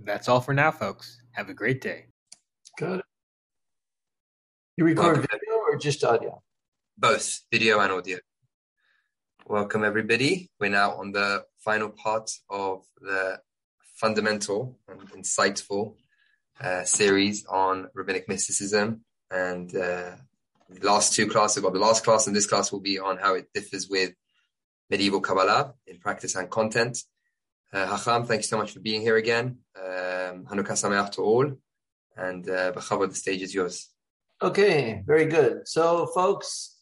That's all for now, folks. Have a great day. Good. You record Welcome. video or just audio? Both video and audio. Welcome, everybody. We're now on the final part of the fundamental and insightful uh, series on rabbinic mysticism. And uh, the last two classes, well, the last class and this class will be on how it differs with medieval Kabbalah in practice and content. Uh, Hacham, thank you so much for being here again. Um, Hanukkah Sameach to all. And uh, the stage is yours. Okay, very good. So, folks,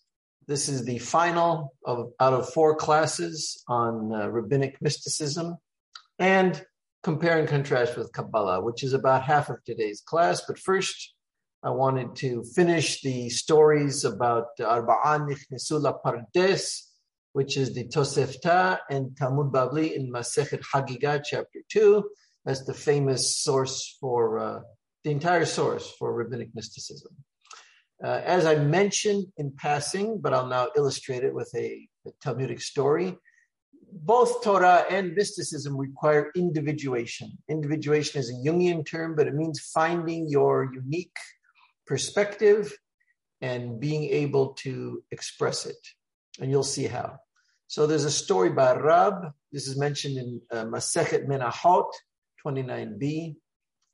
this is the final of out of four classes on uh, rabbinic mysticism and compare and contrast with Kabbalah, which is about half of today's class. But first, I wanted to finish the stories about Arba'an Nichnesu Pardes, which is the Tosefta and Talmud Babli in Masechet Hagigah, chapter 2. That's the famous source for uh, the entire source for rabbinic mysticism. Uh, as I mentioned in passing, but I'll now illustrate it with a, a Talmudic story. Both Torah and mysticism require individuation. Individuation is a Jungian term, but it means finding your unique perspective and being able to express it. And you'll see how. So there's a story by Rab. This is mentioned in uh, Masechet Menachot 29b.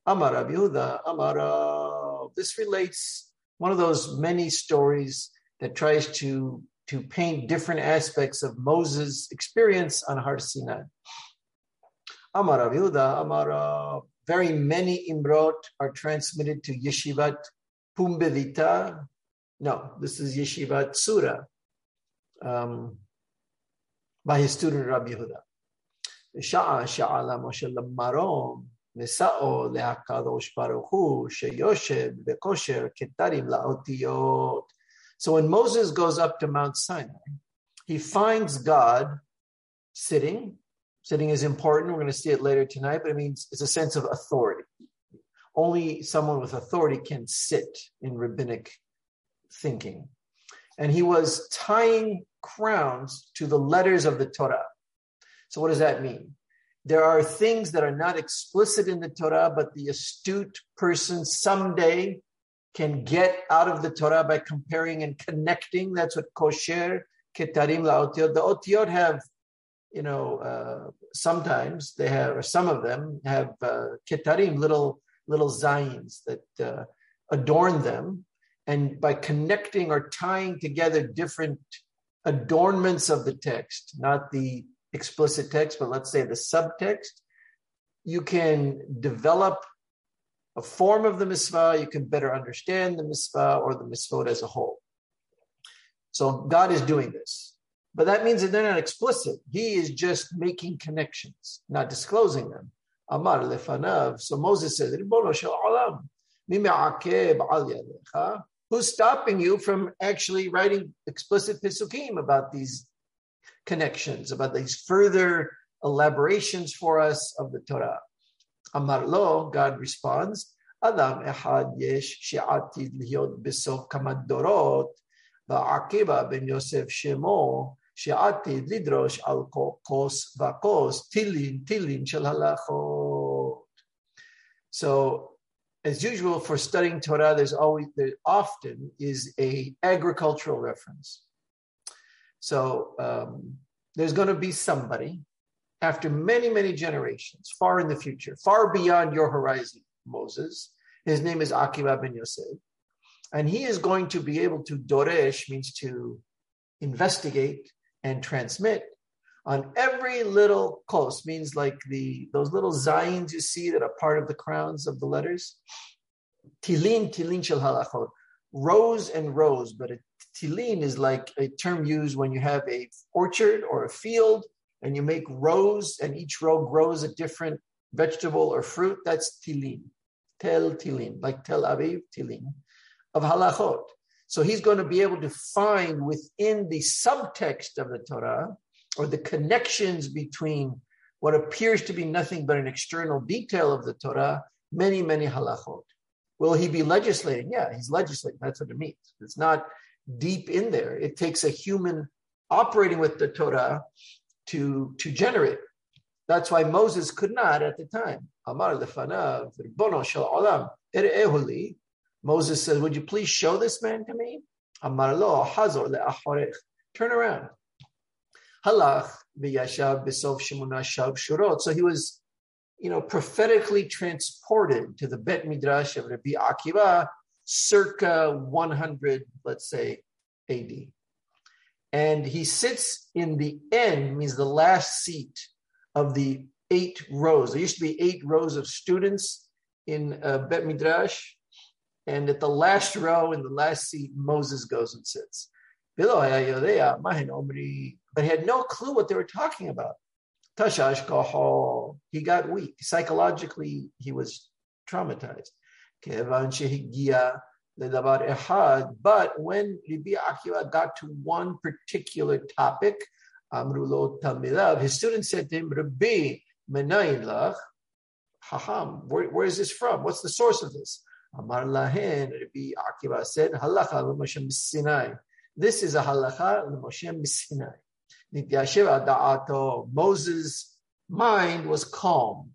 Amar Rabbi Yehuda, Amar. This relates one of those many stories that tries to to paint different aspects of Moses' experience on Har Sinai. Amar Rabbi Yehuda, Amar. Very many imrot are transmitted to Yeshivat Pumbedita. No, this is Yeshivat Sura um, by his student Rabbi Huda. So when Moses goes up to Mount Sinai, he finds God sitting. Sitting is important. We're going to see it later tonight, but it means it's a sense of authority. Only someone with authority can sit in rabbinic thinking. And he was tying crowns to the letters of the Torah. So what does that mean? There are things that are not explicit in the Torah, but the astute person someday can get out of the Torah by comparing and connecting. That's what kosher, ketarim, laotiot. The otiot have, you know, uh, sometimes they have, or some of them have uh, ketarim, little little zayins that uh, adorn them. And by connecting or tying together different adornments of the text, not the explicit text, but let's say the subtext, you can develop a form of the mitzvah, you can better understand the mitzvah or the mitzvot as a whole. So God is doing this. But that means that they're not explicit. He is just making connections, not disclosing them. Amar lefanav. So Moses says, Who's stopping you from actually writing explicit pisukim about these connections, about these further elaborations for us of the Torah. Amar lo, God responds, Adam ehad yesh she'atid lihyot besof kamad dorot, ba'akiba ben Yosef shemo, she'atid lidrosh al kos va'kos, tilin, tilin shel halachot. So, as usual for studying Torah, there's always, there often is a agricultural reference. So um, there's going to be somebody after many, many generations, far in the future, far beyond your horizon, Moses. His name is Akiva ben Yosef. And he is going to be able to, Doresh means to investigate and transmit on every little kos, means like the those little zayins you see that are part of the crowns of the letters. Tilin, tilin shel halachot. Rows and rows, but a tilin is like a term used when you have a orchard or a field and you make rows and each row grows a different vegetable or fruit. That's tilin. Tel tilin, like Tel Aviv tilin of halachot. So he's going to be able to find within the subtext of the Torah or the connections between what appears to be nothing but an external detail of the Torah, many, many halachot. Will he be legislating? Yeah, he's legislating. That's what it means. It's not deep in there. It takes a human operating with the Torah to, to generate. That's why Moses could not at the time. Moses said, would you please show this man to me? Turn around. Halach v'yashav b'sof. So he was, you know, prophetically transported to the Bet Midrash of Rabbi Akiva circa 100, let's say, AD. And he sits in the end, means the last seat of the eight rows. There used to be eight rows of students in uh, Bet Midrash. And at the last row, in the last seat, Moses goes and sits. But had no clue what they were talking about. Tashash kahal. He got weak. Psychologically, he was traumatized. Kevan shehigia ledavar ehad. But when Rabbi Akiva got to one particular topic, his students said to him, Rabbi, menayin lach, haham, where, where is this from? What's the source of this? Amar lahen, Rabbi Akiva said, halacha l'Moshe Sinai. This is a halacha l'Moshe Sinai. Moses' mind was calmed.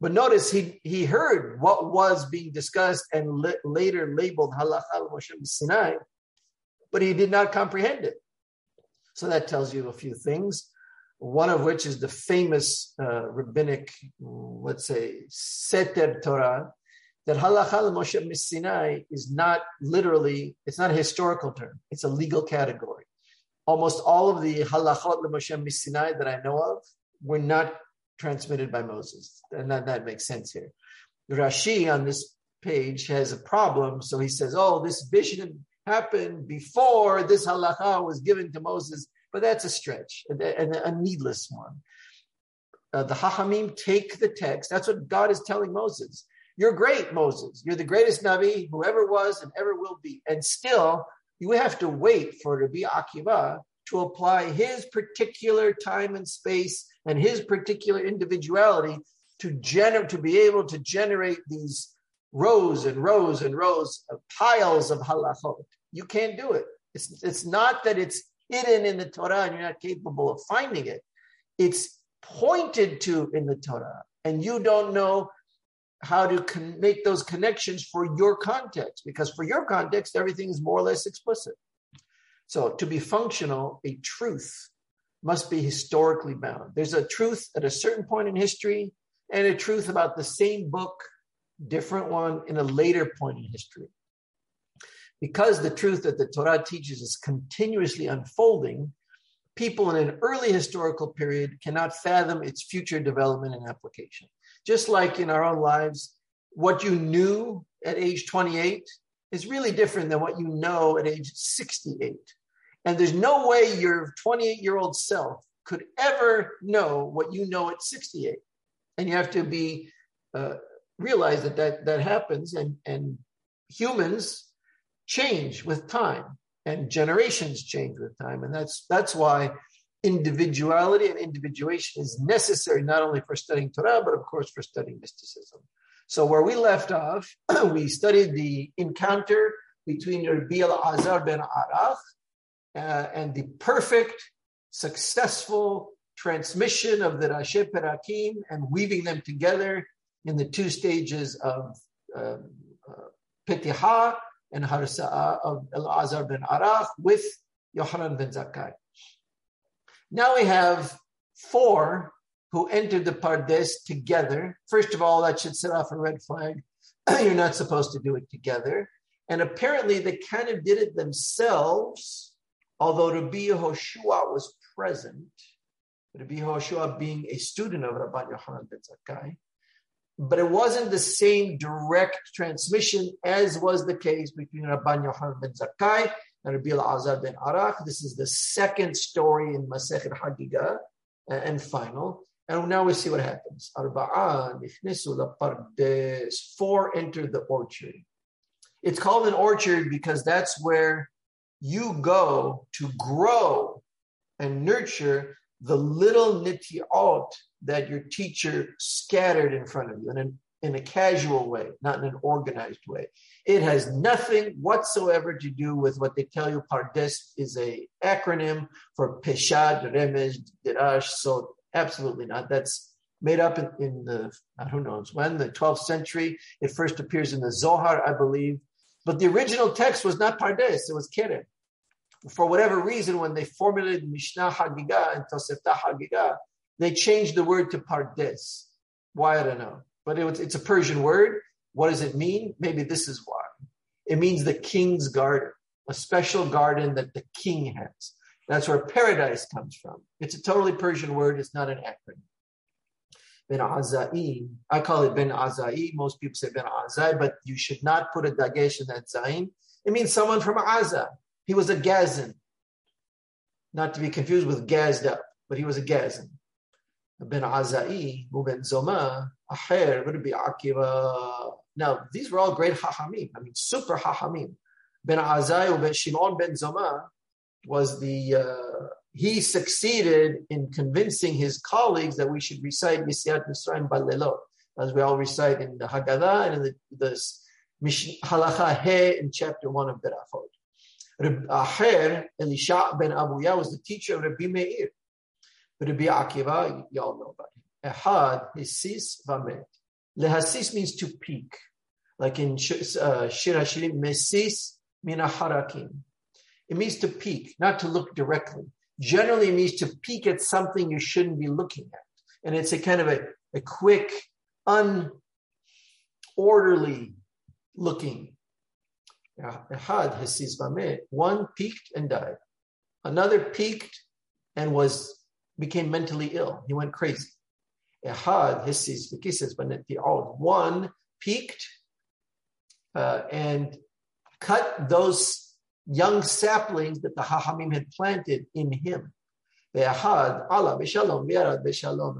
But notice he, he heard what was being discussed and later labeled halacha Moshe Sinai, but he did not comprehend it. So that tells you a few things. One of which is the famous uh, rabbinic, let's say, Seter Torah, that halacha Moshe Sinai is not literally, it's not a historical term, it's a legal category. Almost all of the halachot Moshe Sinai that I know of were not transmitted by Moses. And that, that makes sense here. Rashi on this page has a problem. So he says, oh, this vision happened before this halacha was given to Moses. But that's a stretch, and a, a, needless one. Uh, the Hachamim take the text. That's what God is telling Moses. You're great, Moses. You're the greatest Navi who ever was and ever will be. And still, you have to wait for Rabbi Akiva to apply his particular time and space and his particular individuality to gener- to be able to generate these rows and rows and rows of piles of halachot. You can't do it. It's, it's not that it's hidden in the Torah and you're not capable of finding it. It's pointed to in the Torah, and you don't know how to con- make those connections for your context, because for your context, everything is more or less explicit. So to be functional, a truth must be historically bound. There's a truth at a certain point in history and a truth about the same book, different one in a later point in history. Because the truth that the Torah teaches is continuously unfolding, people in an early historical period cannot fathom its future development and application. Just like in our own lives, what you knew at age 28 is really different than what you know at age 68. And there's no way your 28 year old self could ever know what you know at 68. And you have to be uh, realize that, that that happens and, and humans change with time and generations change with time. And that's that's why individuality and individuation is necessary not only for studying Torah, but of course for studying mysticism. So where we left off, we studied the encounter between Rabbi Azar ben Arach uh, and the perfect, successful transmission of the Rashei Perakim and weaving them together in the two stages of uh, uh, Petiha and Harsa'a of Elazar ben Arach with Yohanan ben Zakkai. Now we have four who entered the Pardes together. First of all, that should set off a red flag. You're not supposed to do it together. And apparently they kind of did it themselves Although Rabbi Yehoshua was present, Rabbi Yehoshua being a student of Rabban Yochanan ben Zakkai, but it wasn't the same direct transmission as was the case between Rabban Yochanan ben Zakkai and Rabbi Azar ben Arach. This is the second story in Masechet Hagiga uh, and final. And now we see what happens. Four entered the orchard. It's called an orchard because that's where you go to grow and nurture the little nitiot that your teacher scattered in front of you in, an, in a casual way, not in an organized way. It has nothing whatsoever to do with what they tell you. Pardes is a acronym for Peshat, Remez, Dirash. So Absolutely not. That's made up in, in the, I don't know when, the 12th century. It first appears in the Zohar, I believe. But the original text was not Pardes, it was Kerem. For whatever reason, when they formulated Mishnah Hagiga and Tosefta Hagiga, they changed the word to Pardes. Why, I don't know. But it it's a Persian word. What does it mean? Maybe this is why. It means the king's garden, a special garden that the king has. That's where paradise comes from. It's a totally Persian word. It's not an acronym. Ben Azai. I call it Ben Azai. Most people say Ben Azai, but you should not put a dagesh in that zain. It means someone from Aza. He was a Gazan. Not to be confused with gazed up, but he was a Gazan. Ben Azai, Ben Zoma, Aher, Rabbi Akiva. Now, these were all great Hachamim. I mean, super Hachamim. Ben Azai, Ben Shimon, Ben Zoma was the uh, he succeeded in convincing his colleagues that we should recite Yisiat Mitzrayim Balelot, as we all recite in the Haggadah and in the, the Halacha He in chapter one of Berachot. Acher, Elisha ben Abuya was the teacher of Rabbi Meir. Rabbi Akiva, y'all know about him. Ehad, Hisis Vamet. Lehasis means to peek. Like in uh, Shir Hashirim, Mesis Mina Harakim. It means to peek, not to look directly. Generally, it means to peek at something you shouldn't be looking at. And it's a kind of a, a quick, unorderly looking. One peeked and died. Another peeked and was became mentally ill. He went crazy. One peeked uh, and cut those young saplings that the Hachamim had planted in him. And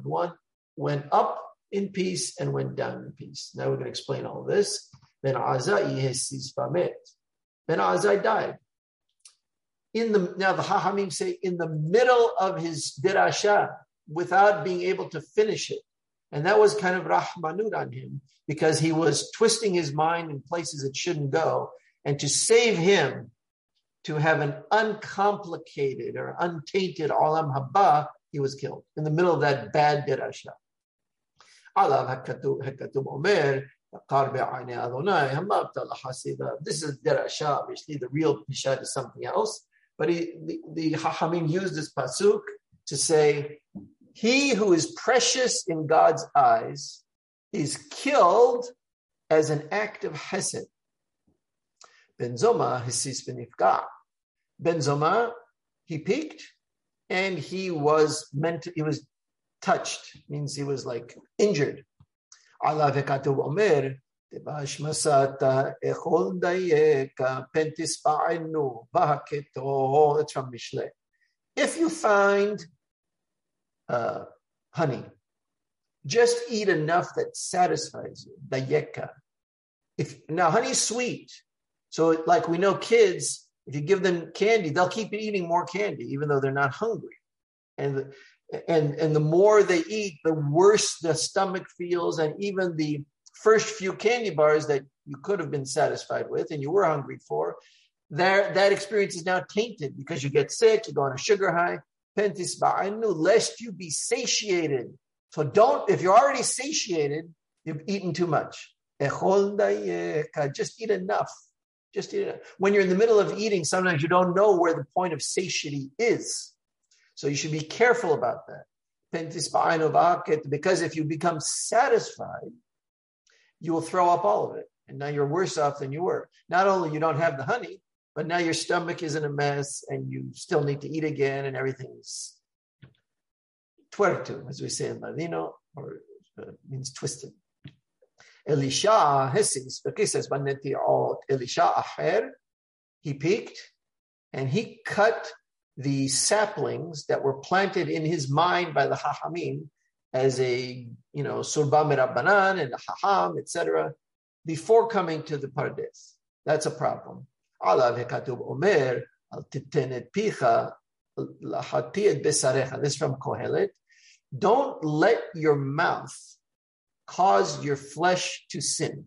one went up in peace and went down in peace. Now we're going to explain all this. Ben Azai Ben Azai died. In the now the Hachamim say in the middle of his dirasha without being able to finish it. And that was kind of rahmanut on him because he was twisting his mind in places it shouldn't go. And to save him, to have an uncomplicated or untainted alam haba, he was killed in the middle of that bad dirasha. Alav hakatub omer, this is dirasha, obviously. The real pishat is something else. But he, the, the Hachamim used this pasuk to say, he who is precious in God's eyes is killed as an act of hesed. Benzoma hisis v'nifga. Benzoma, he peeked and he was meant he was touched, means he was like injured. Allah omer, It's from Mishle. If you find uh, honey, just eat enough that satisfies you. Dayeka. If now honey's sweet, so, like we know, kids, if you give them candy, they'll keep eating more candy, even though they're not hungry. And and and the more they eat, the worse the stomach feels, and even the first few candy bars that you could have been satisfied with and you were hungry for, that that experience is now tainted because you get sick, you go on a sugar high. Pentis ba'anu, lest you be satiated. So don't, if you're already satiated, you've eaten too much. Just eat enough just eat enough. when you're in the middle of eating, sometimes you don't know where the point of satiety is. So you should be careful about that. Because if you become satisfied, you will throw up all of it. And now you're worse off than you were. Not only you don't have the honey, but now your stomach is in a mess and you still need to eat again and everything's tuerto, as we say in Ladino, or uh, means twisted. Elisha Hesis, says Elisha Aher, he peeked and he cut the saplings that were planted in his mind by the Hachamim as a, you know, Surba Mirabanan and Haham, etc., before coming to the Pardes. That's a problem. Allah Hekatub Omer, Al Titenet Picha, This is from Kohelet. Don't let your mouth cause your flesh to sin.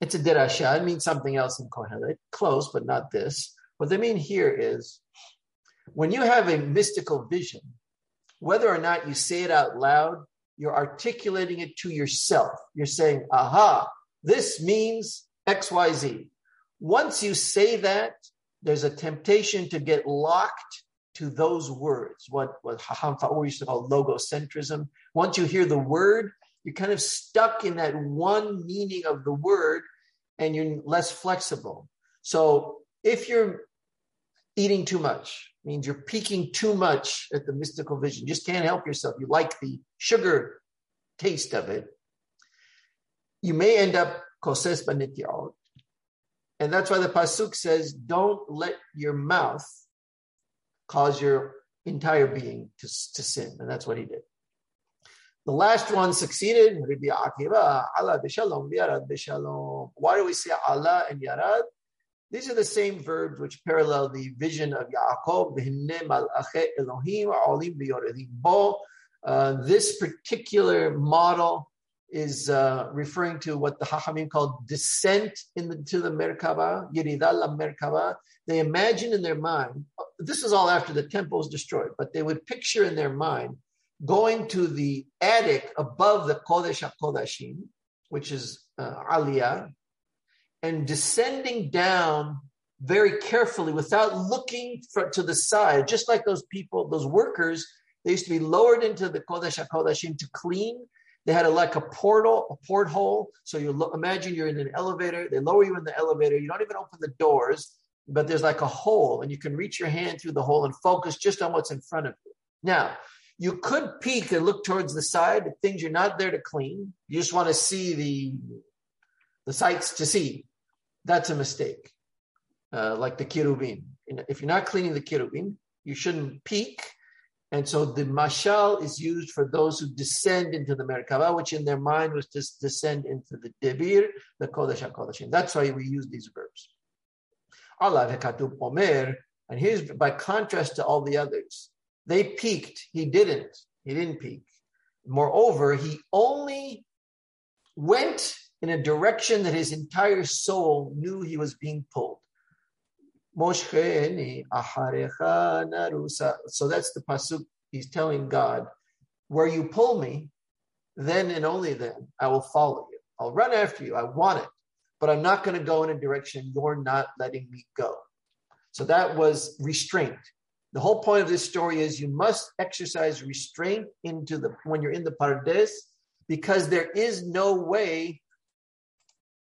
It's a dirasha. It means something else in Kohelet, close, but not this. What they mean here is when you have a mystical vision, whether or not you say it out loud, you're articulating it to yourself. You're saying, aha, this means XYZ. Once you say that, there's a temptation to get locked to those words, what, what Haham Fa'ur used to call logocentrism. Once you hear the word, you're kind of stuck in that one meaning of the word and you're less flexible. So if you're eating too much, means you're peeking too much at the mystical vision. You just can't help yourself. You like the sugar taste of it. You may end up koses banityaot. And that's why the Pasuk says, don't let your mouth cause your entire being to, to sin. And that's what he did. The last one succeeded. Why do we say Allah and Yarad? These are the same verbs which parallel the vision of Yaakov. Uh, this particular model is uh, referring to what the Hachamim called descent into the Merkaba, Yeridah la Merkaba. They imagine in their mind, this is all after the temple is destroyed, but they would picture in their mind going to the attic above the Kodesh HaKodashim, which is uh, Aliyah, and descending down very carefully without looking for, to the side, just like those people, those workers, they used to be lowered into the Kodesh HaKodashim to clean. They had a, like a portal, a porthole. So you lo- imagine you're in an elevator. They lower you in the elevator. You don't even open the doors, but there's like a hole, and you can reach your hand through the hole and focus just on what's in front of you. Now, you could peek and look towards the side, things you're not there to clean. You just want to see the the sights to see that's a mistake. Uh, like the kirubim. If you're not cleaning the kirubim, you shouldn't peek. And so the mashal is used for those who descend into the Merkava, which in their mind was to descend into the Debir, the Kodesh HaKodeshim. That's why we use these verbs. Allah hekatub omer, and here's by contrast to all the others. They peeked. he didn't. He didn't peek. Moreover, he only went in a direction that his entire soul knew he was being pulled. So that's the pasuk. He's telling God, where you pull me, then and only then I will follow you. I'll run after you. I want it, but I'm not going to go in a direction you're not letting me go. So that was restraint. The whole point of this story is you must exercise restraint into the when you're in the pardes, because there is no way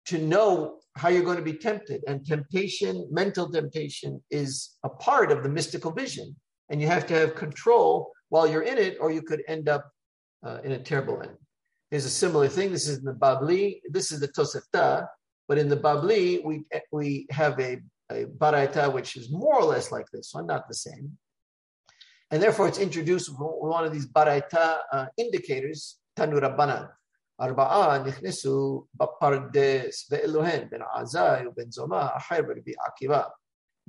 to know how you're going to be tempted. And temptation, mental temptation, is a part of the mystical vision. And you have to have control while you're in it, or you could end up uh, in a terrible end. There's a similar thing. This is in the Babli. This is the Tosefta. But in the Babli, we, we have a, a Baraita which is more or less like this one, not the same. And therefore, it's introduced with one of these Baraita uh, indicators, Tanurabanan. ארבעה נכנסו בפרדס ואלוהן בן עזאי ובן זומא אחר ברבי עקיבא.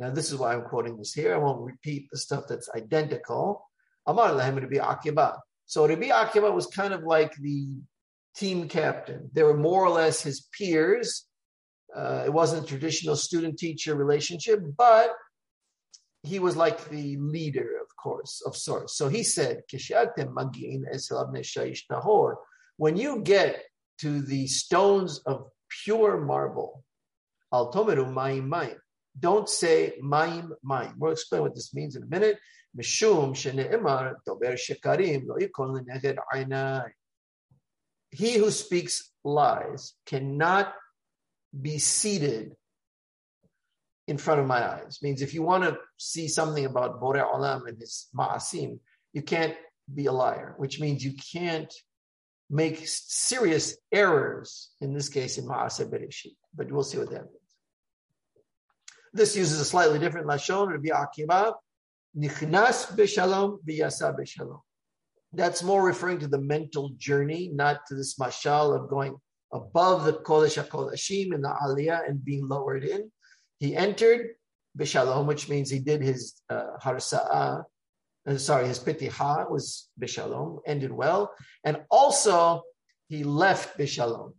Now this is why I'm quoting this here. I won't repeat the stuff that's identical. Amar lahem Rabbi Akiba. So Rabbi Akiba was kind of like the team captain. They were more or less his peers. Uh, it wasn't a traditional student-teacher relationship, but he was like the leader, of course, of sorts. So he said, When you get to the stones of pure marble, altomeru maim maim, don't say maim maim. We'll explain what this means in a minute. Mishum shene'emar dober shekarim lo He who speaks lies cannot be seated in front of my eyes. Means if you want to see something about Bore Olam and his ma'asim, you can't be a liar, which means you can't make serious errors, in this case in Ma'aseh Bereshit. But we'll see what that means. This uses a slightly different lashon, Rabbi Akiva, nichnas b'shalom v'yasa b'shalom. That's more referring to the mental journey, not to this mashal of going above the Kodesh HaKodashim in the Aliyah and being lowered in. He entered b'shalom, which means he did his uh, harsa'ah, uh, sorry, his pitiha was bishalom, ended well, and also he left bishalom.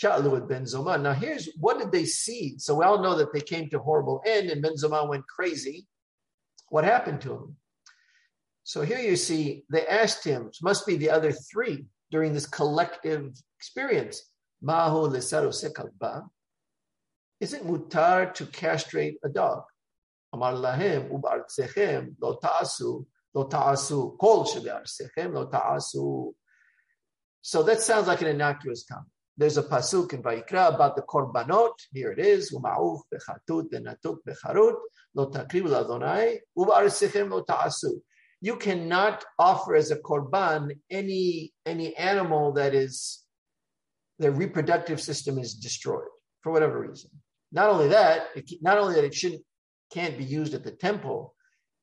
Sha'alu Ben Zoma. Now, here's what did they see? So we all know that they came to horrible end, and Ben Zoma went crazy. What happened to him? So here you see they asked him, must be the other three during this collective experience. Mahu sekalba. Is it mutar to castrate a dog? Amar lahem ubartsechem lo ta'asu lo ta'asu kol shebe'arsechem lo ta'asu. So that sounds like an innocuous comment. There's a pasuk in Vayikra about the korbanot. Here it is. Uma'uf bechatut denatut becharut lo takriv ladonai ubartsechem lo ta'asu. You cannot offer as a korban any any animal that is their reproductive system is destroyed for whatever reason. Not only that, it, not only that it shouldn't can't be used at the temple,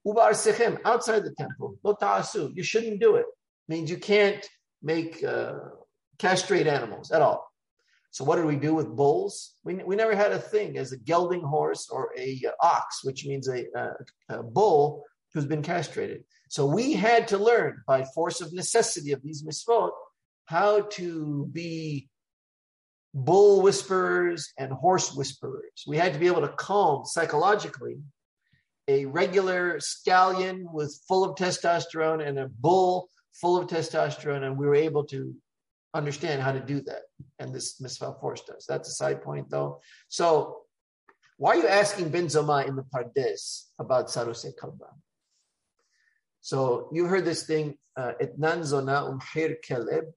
ubar sechem outside the temple, lo ta'asu, you shouldn't do it. Means you can't make uh, castrate animals at all. So what did we do with bulls? We, we never had a thing as a gelding horse or a uh, ox, which means a, a, a bull who's been castrated. So we had to learn by force of necessity of these misfot how to be bull whisperers and horse whisperers. We had to be able to calm psychologically a regular stallion with full of testosterone and a bull full of testosterone, and we were able to understand how to do that. And this Misfah Force does. That's a side point, though. So, why are you asking Ben Zoma in the Pardes about Saruse Kalba? So, you heard this thing, uh, Etnan Zona Umhir Keleb,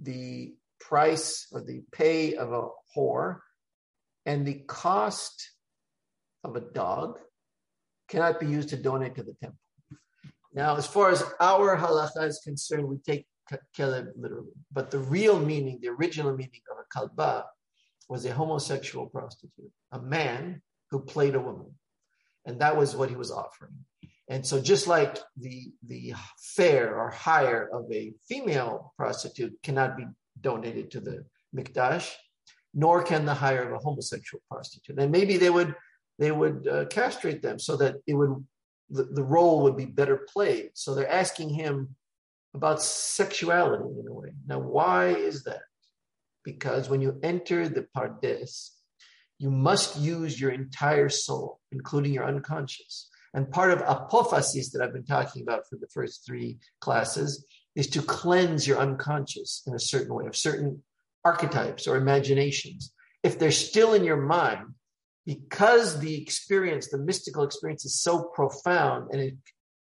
the price or the pay of a whore and the cost of a dog cannot be used to donate to the temple. Now, as far as our halacha is concerned, we take keleb literally, but the real meaning, the original meaning of a kalba was a homosexual prostitute, a man who played a woman. And that was what he was offering. And so just like the the fare or hire of a female prostitute cannot be donated to the mikdash, nor can the hire of a homosexual prostitute. And maybe they would they would uh, castrate them so that it would the, the role would be better played. So they're asking him about sexuality in a way. Now, why is that? Because when you enter the pardes, you must use your entire soul, including your unconscious. And part of apophasis that I've been talking about for the first three classes is to cleanse your unconscious in a certain way of certain archetypes or imaginations. If they're still in your mind, because the experience, the mystical experience is so profound and it,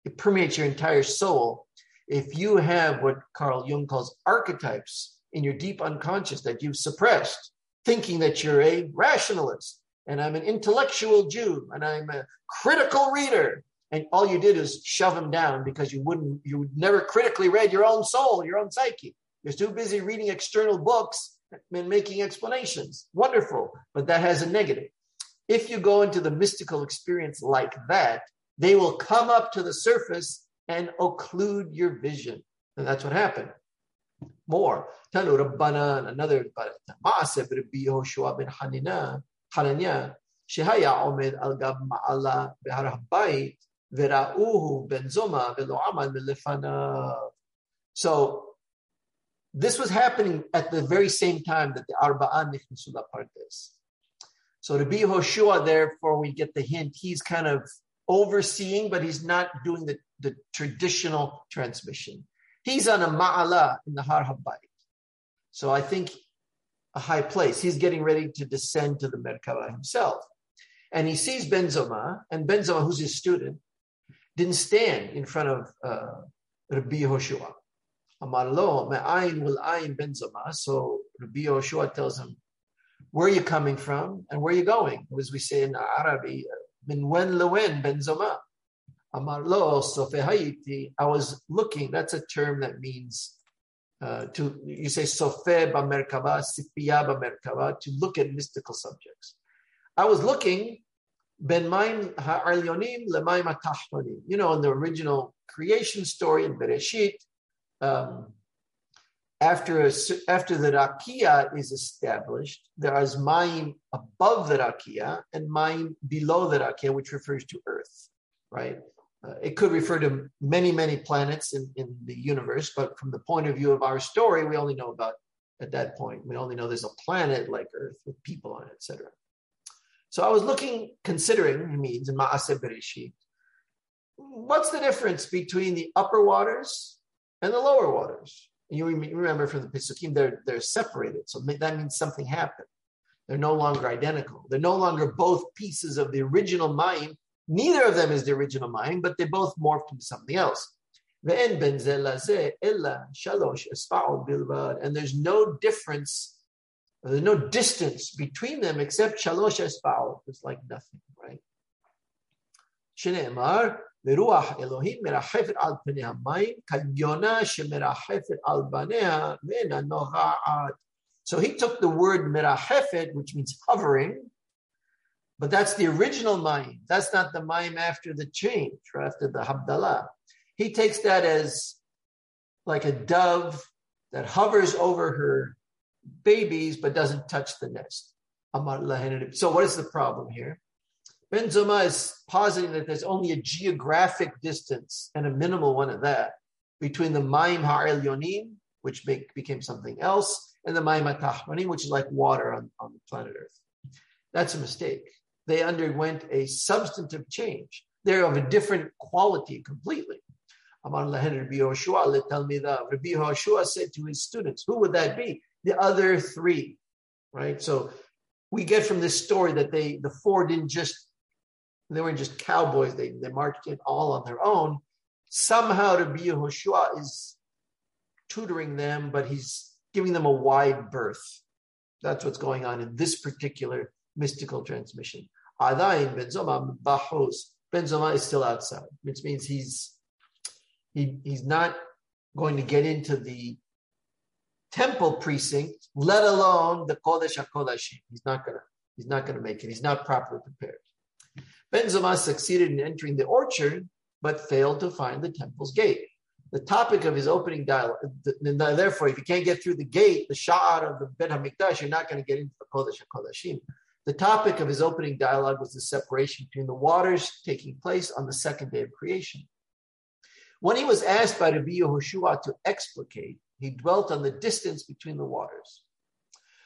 it permeates your entire soul, if you have what Carl Jung calls archetypes in your deep unconscious that you've suppressed, thinking that you're a rationalist and I'm an intellectual Jew and I'm a critical reader and all you did is shove them down because you wouldn't you never critically read your own soul your own psyche. You're too busy reading external books and making explanations. Wonderful. But that has a negative. If you go into the mystical experience like that they will come up to the surface and occlude your vision. And that's what happened. More. Tanu rabbanan another ben Hanina Hananya shehaya omed al gab ma'ala Vira'uhu amal. So this was happening at the very same time that the Arba'an nichnasul pardes. So Rabbi Hoshua, therefore, we get the hint, he's kind of overseeing, but he's not doing the, the traditional transmission. He's on a ma'ala in the Har Habayit. So I think a high place. He's getting ready to descend to the Merkaba himself. And he sees Benzoma, and Benzoma, who's his student, didn't stand in front of uh, Rabbi Hoshua. Amar lo me'ayin will ayin ben So Rabbi Hoshua tells him, where are you coming from and where are you going? As we say in Arabic, min wen lewen ben zoma. Amar lo sofehayiti. I was looking, that's a term that means uh, to, you say sofe ba sipiya ba to look at mystical subjects. I was looking Ben Maim Ha'arlionim Lemaim. You know, in the original creation story in Bereshit, um, after a, after the rakia is established, there is maim above the rakia and maim below the rakia, which refers to Earth, right? Uh, it could refer to many, many planets in, in the universe, but from the point of view of our story, we only know about at that point. We only know there's a planet like Earth with people on it, etc. So I was looking, considering, means in Ma'aseh Bereshit, what's the difference between the upper waters and the lower waters? And You remember from the Pesukim, they're, they're separated. So that means something happened. They're no longer identical. They're no longer both pieces of the original mind. Neither of them is the original mind, but they both morphed into something else. And there's no difference, there's no distance between them except shalosh esba'od. It's like nothing, right? שנאמר, ורוח אלוהים מרחפת על פני המים, כליונה שמרחפת על בניה ואינה נוגעת. So he took the word merachefet, which means hovering, but that's the original mayim. That's not the mayim after the change, or after the habdalah. He takes that as like a dove that hovers over her babies but doesn't touch the nest. So what is the problem here? Ben Zoma is positing that there's only a geographic distance and a minimal one of that between the Maim Ha'el Yonim, which make, became something else, and the Maim Atahmanim, which is like water on, on the planet Earth. That's a mistake. They underwent a substantive change. They're of a different quality completely. Amar Rabbi Yoshua said to his students, who would that be? The other three, right? So we get from this story that they, the four didn't just they weren't just cowboys, they, they marched in all on their own. Somehow Rabbi Yehoshua is tutoring them, but he's giving them a wide berth. That's what's going on in this particular mystical transmission. Adain Ben Zoma Bahos. Ben Zoma is still outside, which means he's he, he's not going to get into the temple precinct, let alone the Kodesh HaKodashim. He's not gonna he's not gonna make it. He's not properly prepared. Ben Zoma succeeded in entering the orchard, but failed to find the temple's gate. The topic of his opening dialogue, therefore, if you can't get through the gate, the sha'ar of the Bet HaMikdash, you're not going to get into the Kodesh HaKodashim. The topic of his opening dialogue was the separation between the waters taking place on the second day of creation. When he was asked by Rabbi Yehoshua to explicate, he dwelt on the distance between the waters.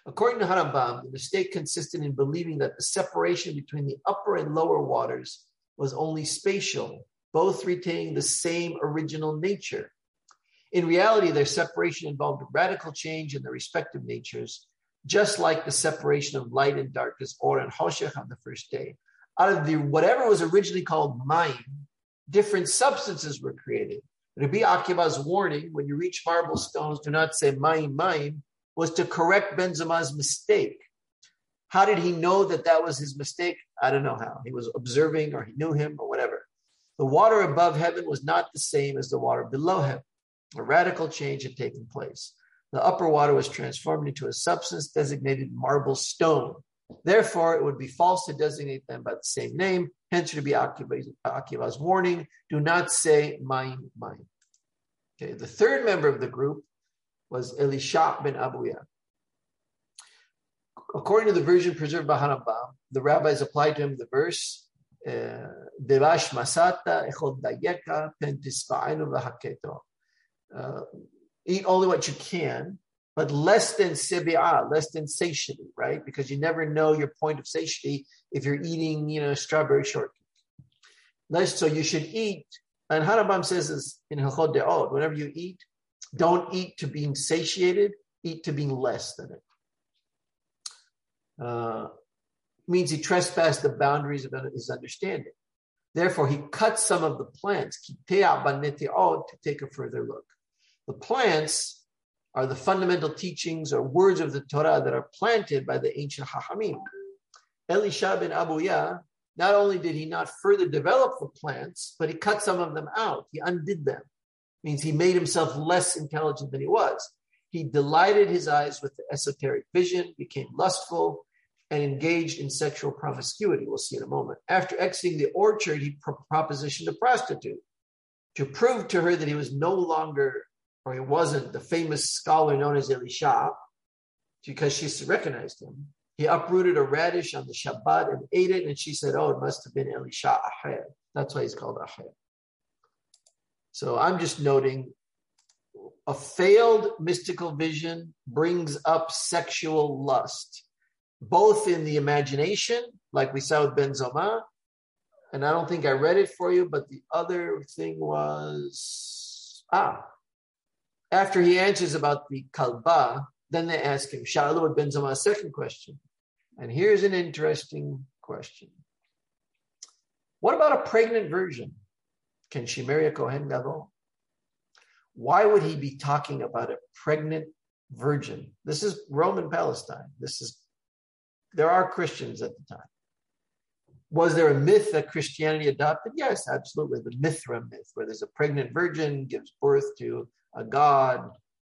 According to Harambam, the mistake consisted in believing that the separation between the upper and lower waters was only spatial, both retaining the same original nature. In reality, their separation involved a radical change in their respective natures, just like the separation of light and darkness, or and Hoshech on the first day. Out of the whatever was originally called mind, different substances were created. Rabbi Akiva's warning, when you reach marble stones, do not say mine, mine, was to correct Benzoma's mistake. How did he know that that was his mistake? I don't know how. He was observing or he knew him or whatever. The water above heaven was not the same as the water below heaven. A radical change had taken place. The upper water was transformed into a substance designated marble stone. Therefore, it would be false to designate them by the same name. Hence, should be Akiva's warning do not say mine, mine. Okay, the third member of the group was Elisha ben Abuya. According to the version preserved by Harambam, the rabbis applied to him the verse, uh, Devash masata echod dayeka pentispainu. Uh, eat only what you can, but less than sibi'ah, less than satiety, right? Because you never know your point of satiety if you're eating, you know, strawberry shortcake. Less, so you should eat, and Harambam says this in Hilchot De'ot, whenever you eat, don't eat to being satiated, eat to being less than it. Uh, means he trespassed the boundaries of his understanding. Therefore, he cut some of the plants, to take a further look. The plants are the fundamental teachings or words of the Torah that are planted by the ancient Hachamim. Elisha ben Abuya, not only did he not further develop the plants, but he cut some of them out. He undid them means he made himself less intelligent than he was. He delighted his eyes with the esoteric vision, became lustful, and engaged in sexual promiscuity. We'll see in a moment. After exiting the orchard, he pro- propositioned a prostitute to prove to her that he was no longer, or he wasn't, the famous scholar known as Elisha, because she recognized him. He uprooted a radish on the Shabbat and ate it, and she said, Oh, it must have been Elisha Aher. That's why he's called Aher. So I'm just noting a failed mystical vision brings up sexual lust, both in the imagination, like we saw with Ben Zoma, and I don't think I read it for you, but the other thing was ah, after he answers about the kalba, then they ask him, Sha'alu ben Zoma's second question. And here's an interesting question. What about a pregnant virgin? Can she marry a Kohen Gadol? Why would he be talking about a pregnant virgin? This is Roman Palestine. This is there are Christians at the time. Was there a myth that Christianity adopted? Yes, absolutely. The Mithra myth, where there's a pregnant virgin gives birth to a god,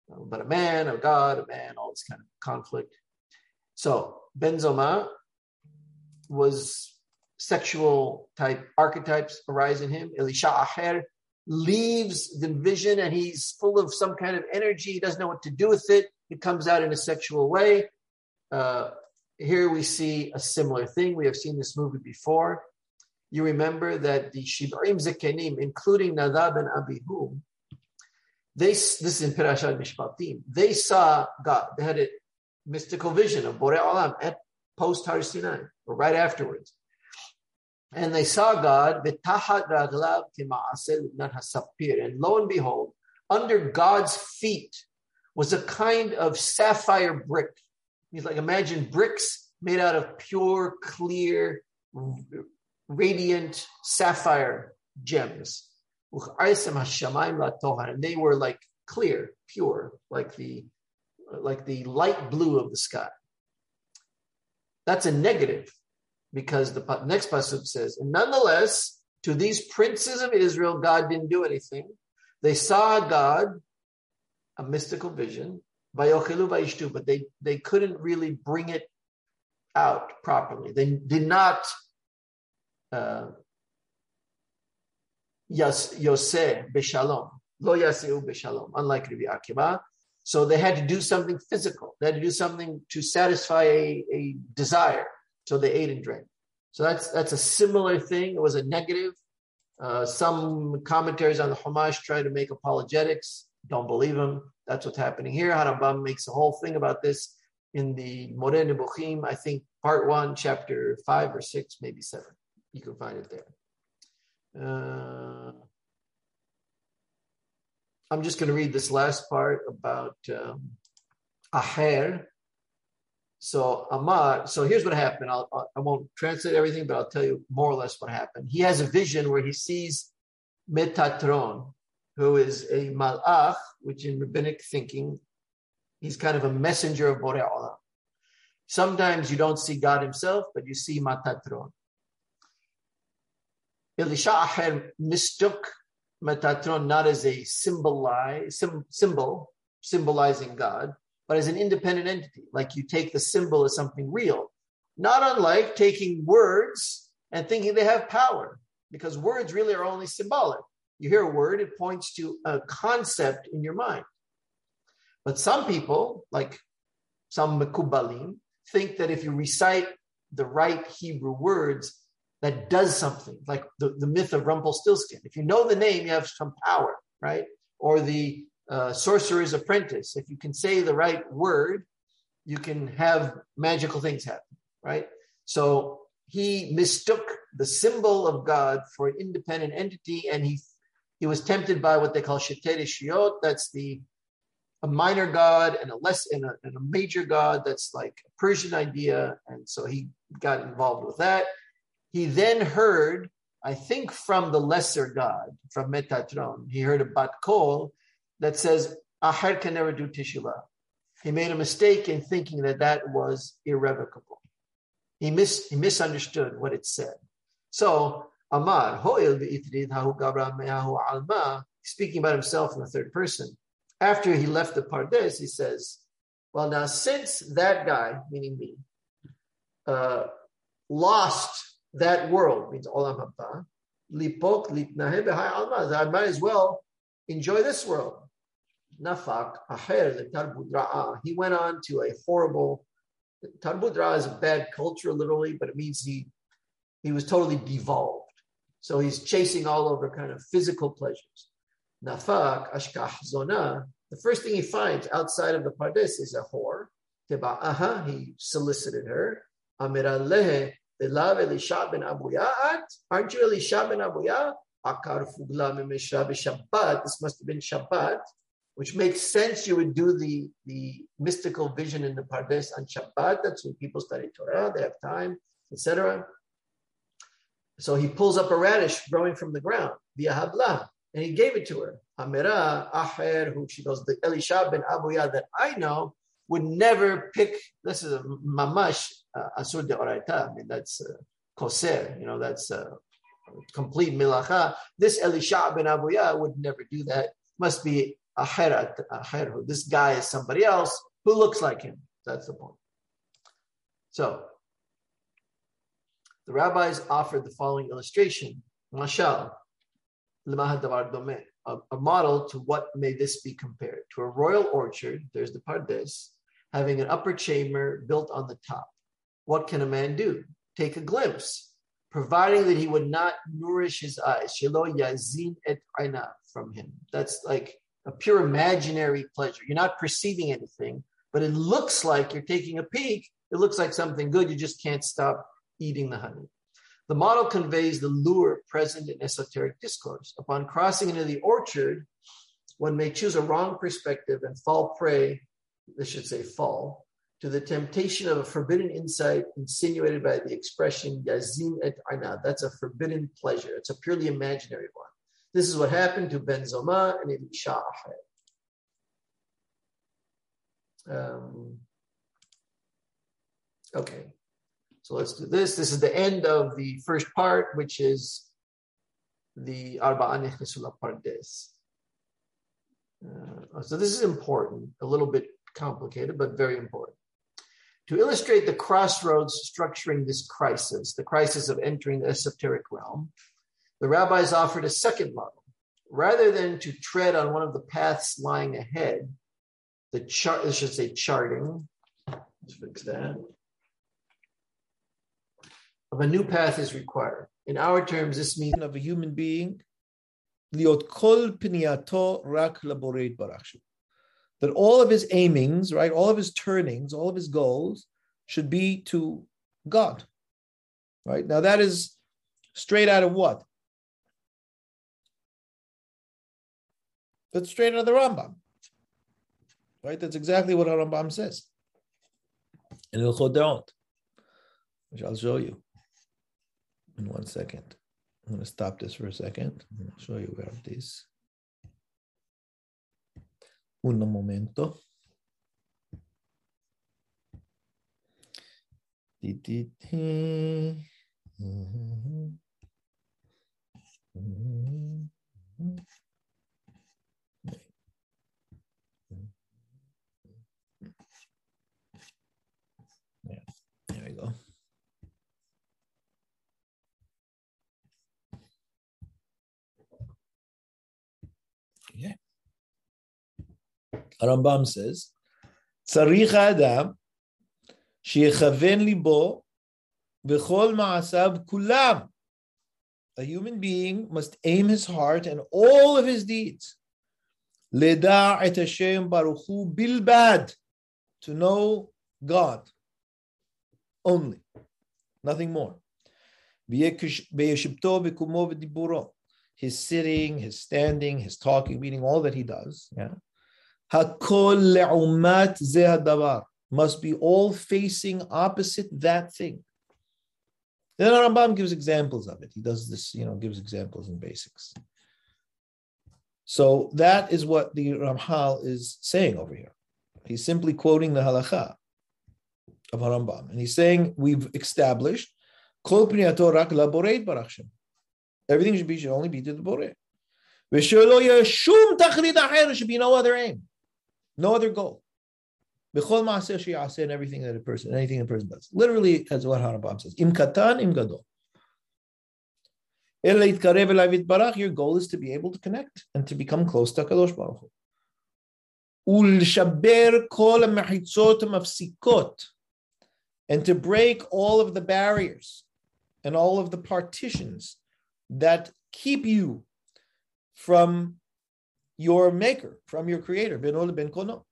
but a man, a god, a man, all this kind of conflict. So Benzoma was sexual type archetypes arise in him. Elisha Aher leaves the vision and he's full of some kind of energy. He doesn't know what to do with it. It comes out in a sexual way. Uh, here we see a similar thing. We have seen this movie before. You remember that the Shib'im Zekenim, including Nadab and Abihu, they, this is in Perashat Mishpatim, they saw God. They had a mystical vision of Borei Olam at post Har Sinai, or right afterwards. And they saw God, and lo and behold, under God's feet was a kind of sapphire brick He's like, imagine bricks made out of pure, clear, radiant sapphire gems. And they were like clear, pure, like the like the light blue of the sky. That's a negative because the next pasuk says, and nonetheless, to these princes of Israel, God didn't do anything. They saw God, a mystical vision, but they, they couldn't really bring it out properly. They did not uh, yoseh beshalom, lo yaseu beshalom, unlike Rabbi Akiva. So they had to do something physical. They had to do something to satisfy a, a desire. So they ate and drank. So that's that's a similar thing. It was a negative. Uh, some commentaries on the Hamash try to make apologetics. Don't believe them. That's what's happening here. Harambam makes a whole thing about this in the Moreh Nebuchim, I think part one, chapter five or six, maybe seven. You can find it there. Uh, I'm just going to read this last part about um, Aher. So Amar, so here's what happened. I'll, I won't translate everything, but I'll tell you more or less what happened. He has a vision where he sees Metatron, who is a malach, which in rabbinic thinking, he's kind of a messenger of Borei Olam. Sometimes you don't see God himself, but you see Metatron. Elisha Aher mistook Metatron not as a symbolize, symbol, symbolizing God, but as an independent entity. Like you take the symbol as something real, not unlike taking words and thinking they have power, because words really are only symbolic. You hear a word, it points to a concept in your mind. But some people, like some Mekubalim, think that if you recite the right Hebrew words, that does something, like the, the myth of Rumpelstiltskin. If you know the name, you have some power, right? Or the uh, sorcerer's apprentice. If you can say the right word, you can have magical things happen, right? So he mistook the symbol of God for an independent entity, and he he was tempted by what they call Sheter Shiot. That's the a minor god and a less and a, and a major god. That's like a Persian idea, and so he got involved with that. He then heard, I think, from the lesser god, from Metatron. He heard a bat kol that says Aher can never do teshuvah. He made a mistake in thinking that that was irrevocable. He, mis- he misunderstood what it said. So Amar, Hoil Hahu Alma, speaking about himself in the third person. After he left the Pardes, he says, Well, now since that guy, meaning me, uh, lost that world, means Olam Haba, Lipok Litnahe Alma, I might as well enjoy this world. Nafak Aher Tarbud He went on to a horrible Tarbud is a bad culture, literally, but it means he he was totally devolved. So he's chasing all over kind of physical pleasures. Nafak, ashkah zona, the first thing he finds outside of the pardes is a whore. Teba aha, he solicited her. Amiralehe Elav Elisha Abuyat. Aren't you Elisha ben Abuya? Akar Fugla Mimishra Shabbat. This must have been Shabbat, which makes sense. You would do the, the mystical vision in the Pardes on Shabbat. That's when people study Torah, they have time, etc. So he pulls up a radish growing from the ground, via Habla, and he gave it to her. Amira Aher, who she goes, the Elisha ben Abuya that I know would never pick. This is a mamash asur de oraita. I mean, that's uh, koser. You know, that's uh, complete milacha. This Elisha ben Abuya would never do that. Must be aherat aher. This guy is somebody else who looks like him. That's the point. So the rabbis offered the following illustration. Mashal, a, a model to what may this be compared to a royal orchard. There's the pardes, having an upper chamber built on the top. What can a man do? Take a glimpse, providing that he would not nourish his eyes. Shelo yazin et aina from him. That's like a pure imaginary pleasure. You're not perceiving anything, but it looks like you're taking a peek. It looks like something good. You just can't stop eating the honey. The model conveys the lure present in esoteric discourse. Upon crossing into the orchard, one may choose a wrong perspective and fall prey, this should say fall, to the temptation of a forbidden insight insinuated by the expression yazin et aina. That's a forbidden pleasure. It's a purely imaginary one. This is what happened to Ben Zoma and Elisha um, okay. So let's do this. This is the end of the first part, which is the Arba'an Ikhlisula Pardes. Uh, so this is important, a little bit complicated, but very important To illustrate the crossroads structuring this crisis, the crisis of entering the esoteric realm, the rabbis offered a second model. Rather than to tread on one of the paths lying ahead, the chart, I should say charting, let's fix that of a new path is required. In our terms, this means of a human being, להיות כל פנייתו רק לבורא יתברך that all of his aimings, right, all of his turnings, all of his goals should be to God. Right? Now that is straight out of what? That's straight out of the Rambam. Right? That's exactly what Rambam says. In the Chodot, which I'll show you in one second. I'm going to stop this for a second. I'll show you where it is. Un momento. Rambam says, צריך האדם שיכוון ליבו וכל מעשיו כולם. A human being must aim his heart and all of his deeds. לדע את השם ברוך הוא בלבד. To know God only, nothing more. בישבתו וקומו ודיבורו. His sitting, his standing, his talking, meaning all that he does. Yeah. Hakol le'umat must be all facing opposite that thing. Then Rambam gives examples of it. He does this, you know, gives examples in basics. So that is what the Ramchal is saying over here. He's simply quoting the halacha of Rambam, and he's saying we've established everything should be should only be to the borei. There should be no other aim. No other goal. B'chol ma'aseh she'aseh And everything that a person, anything a person does. Literally, as what Harabam says, im katan, im gadol. Your goal is to be able to connect and to become close to Kadosh Baruch Hu. And to break all of the barriers and all of the partitions that keep you from your maker, from your creator. Ben ol ben kono.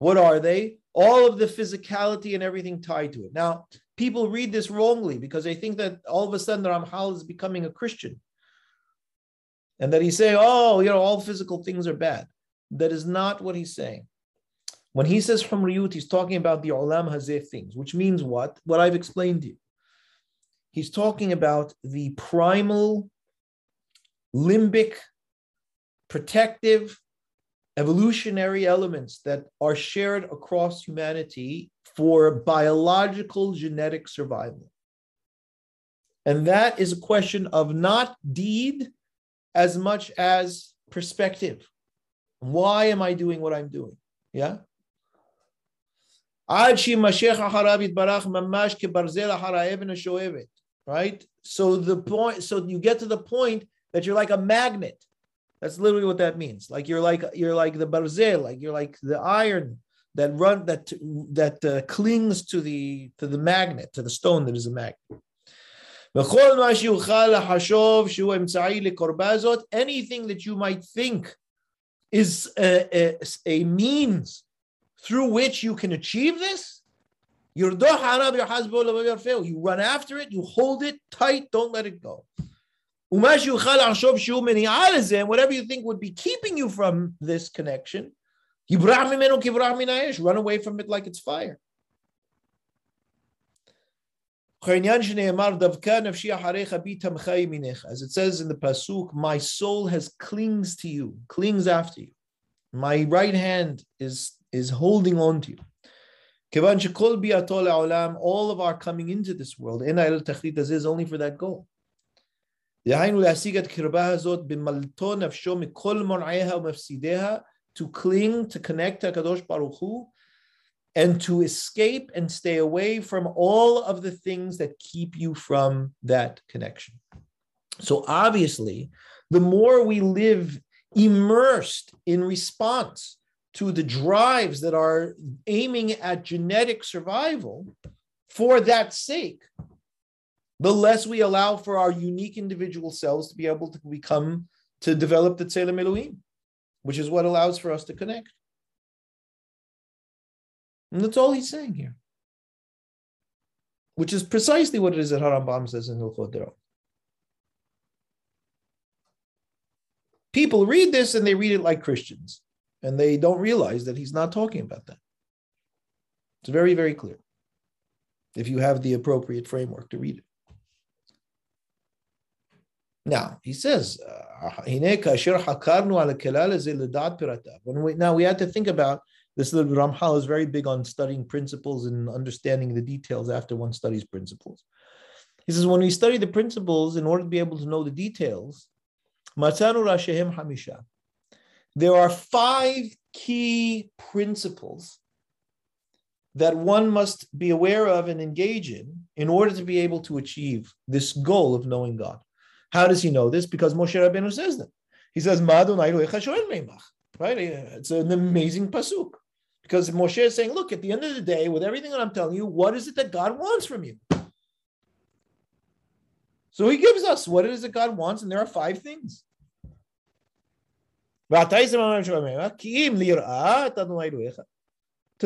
What are they? all of the physicality and everything tied to it. Now, people read this wrongly because they think that all of a sudden the Ramchal is becoming a Christian. And that he's saying, oh, you know, all physical things are bad. That is not what he's saying. When he says from Riyut, he's talking about the Olam Hazeh things, which means what? What I've explained to you. He's talking about the primal, limbic, protective, evolutionary elements that are shared across humanity for biological genetic survival. And that is a question of not deed as much as perspective. Why am I doing what I'm doing? Yeah. Right? So the point, so you get to the point that you're like a magnet. That's literally what that means. Like you're like you're like the barzel, like you're like the iron that run that that uh, clings to the to the magnet to the stone that is a magnet. Anything that you might think is a, a, a means through which you can achieve this, you run after it, you hold it tight, don't let it go. Whatever you think would be keeping you from this connection, run away from it like it's fire. As it says in the Pasuk, my soul has clings to you, clings after you. My right hand is, is holding on to you. All of our coming into this world, is only for that goal. To cling, to connect to Kadosh Baruch Hu, and to escape and stay away from all of the things that keep you from that connection. So, obviously, the more we live immersed in response to the drives that are aiming at genetic survival for that sake, the less we allow for our unique individual selves to be able to become, to develop the Tselem Elohim, which is what allows for us to connect. And that's all he's saying here. Which is precisely what it is that Harambam says in Hilchot Derot. People read this and they read it like Christians, and they don't realize that he's not talking about that. It's very, very clear if you have the appropriate framework to read it. Now, he says, when we, now we have to think about this little Ramchal is very big on studying principles and understanding the details after one studies principles. He says, when we study the principles, in order to be able to know the details, hamisha. There are five key principles that one must be aware of and engage in in order to be able to achieve this goal of knowing God. How does he know this? Because Moshe Rabbeinu says them. He says, Right? It's an amazing pasuk. Because Moshe is saying, look, at the end of the day, with everything that I'm telling you, what is it that God wants from you? So he gives us what it is that God wants, and there are five things. To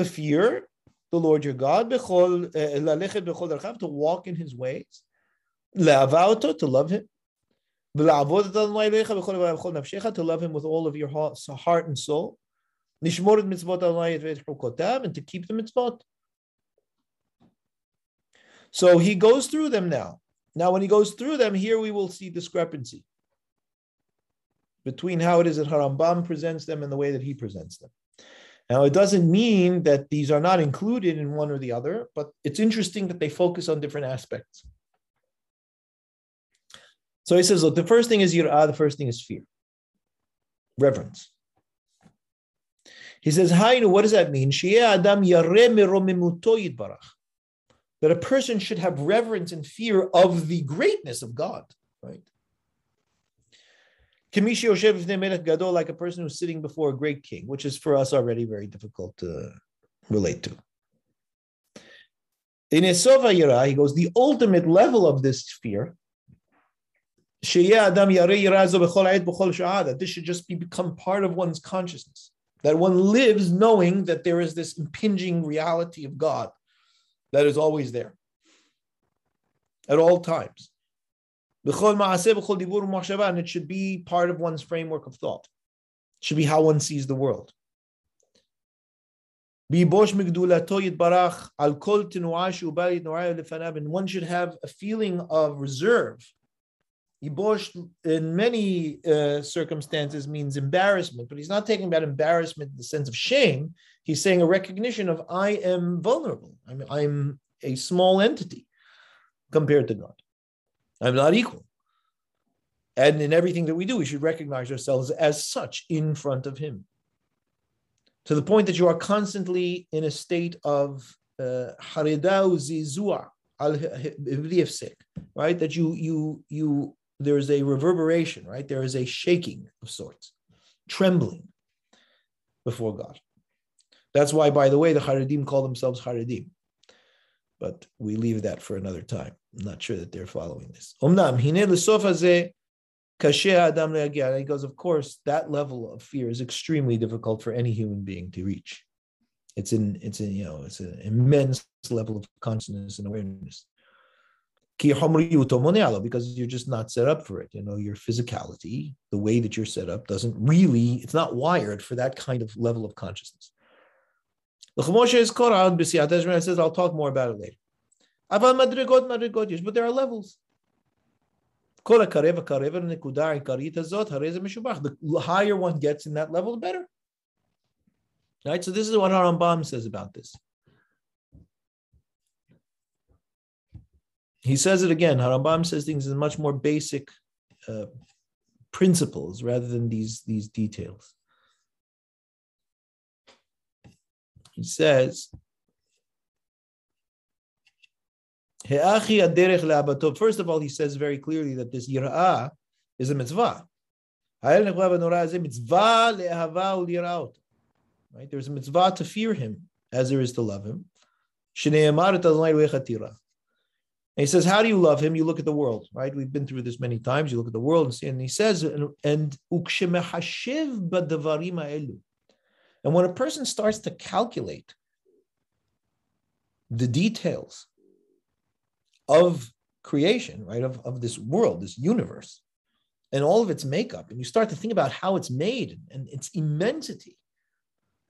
fear the Lord your God, eh, to walk in his ways, to love him, to love him with all of your heart and soul, and to keep the mitzvot. So he goes through them now. Now, when he goes through them, here we will see discrepancy between how it is that Harambam presents them and the way that he presents them. Now, it doesn't mean that these are not included in one or the other, but it's interesting that they focus on different aspects. So he says, look, the first thing is yirah, the first thing is fear, reverence. He says, Hainu, what does that mean? Adam That a person should have reverence and fear of the greatness of God, right? Like a person who's sitting before a great king, which is for us already very difficult to relate to. In Esova Yira, he goes, the ultimate level of this fear that this should just be become part of one's consciousness that one lives knowing that there is this impinging reality of God that is always there at all times. And it should be part of one's framework of thought. It should be how one sees the world. And one should have a feeling of reserve. Ibosh, in many uh, circumstances, means embarrassment, but he's not talking about embarrassment in the sense of shame. He's saying a recognition of I am vulnerable. I'm, I'm a small entity compared to God. I'm not equal. And in everything that we do, we should recognize ourselves as such in front of Him. To the point that you are constantly in a state of uh, haridau zizua right? That you you you there is a reverberation, right? There is a shaking of sorts, trembling before God. That's why, by the way, the Haredim call themselves Haredim. But we leave that for another time. I'm not sure that they're following this. Because, of course, that level of fear is extremely difficult for any human being to reach. It's in it's in you know it's an immense level of consciousness and awareness. Because you're just not set up for it. You know, your physicality, the way that you're set up, doesn't really, it's not wired for that kind of level of consciousness. The is says, I'll talk more about it later. But there are levels. The higher one gets in that level, the better. Right? So this is what Harambam says about this. He says it again. Harambam says things in much more basic uh, principles rather than these, these details. He says, First of all, he says very clearly that this yira'ah is a mitzvah. Right? There's a mitzvah to fear him as there is to love him. And he says, How do you love him? You look at the world, right? We've been through this many times. You look at the world and see, and he says, and, and and when a person starts to calculate the details of creation, right, of, of this world, this universe, and all of its makeup, and you start to think about how it's made and its immensity.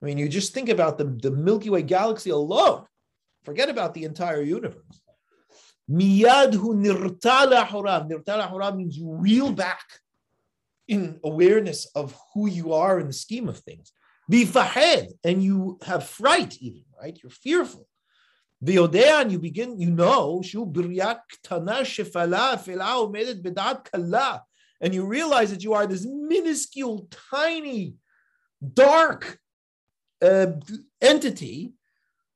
I mean, you just think about the, the Milky Way galaxy alone. Forget about the entire universe. Miyadhu nirtala hurab. Nirtala hurab means you reel back in awareness of who you are in the scheme of things. Be fahed, and you have fright even, right? You're fearful. V'yodea, and you begin, you know, shu b'riyak tana shefala, fela umedet b'dat kala, and you realize that you are this minuscule, tiny, dark uh, entity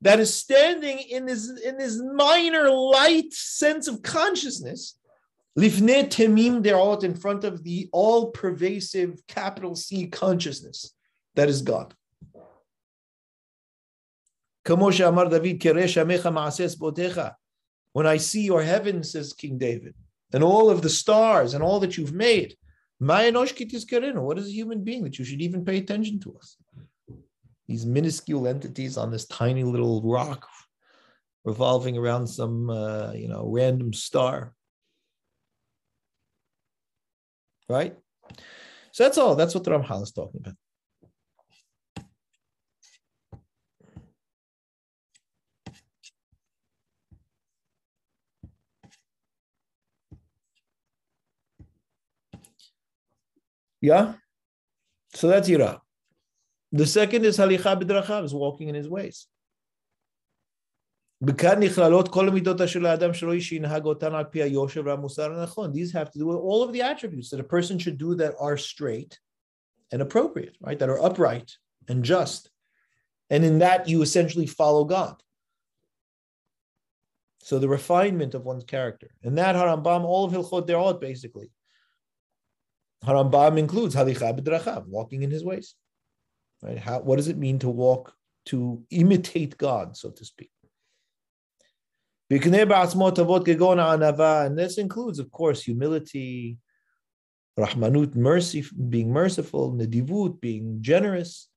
that is standing in this in this minor light sense of consciousness lifne temim derot in front of the all pervasive capital C consciousness that is God. When I see your heavens, says King David, and all of the stars and all that you've made, what is a human being that you should even pay attention to us? These minuscule entities on this tiny little rock revolving around some, uh, you know, random star. Right? So that's all. That's what the Ramchal is talking about. Yeah? So that's Yira. The second is Halicha B'drachav, is walking in his ways. These have to do with all of the attributes that a person should do that are straight and appropriate, right? That are upright and just. And in that, you essentially follow God. So the refinement of one's character. And that Harambam, all of Hilchot Derot, basically, Harambam includes halicha b'drachav, walking in his ways. Right? How, what does it mean to walk, to imitate God, so to speak? And this includes, of course, humility, rahmanut, mercy, being merciful, nedivut, being generous,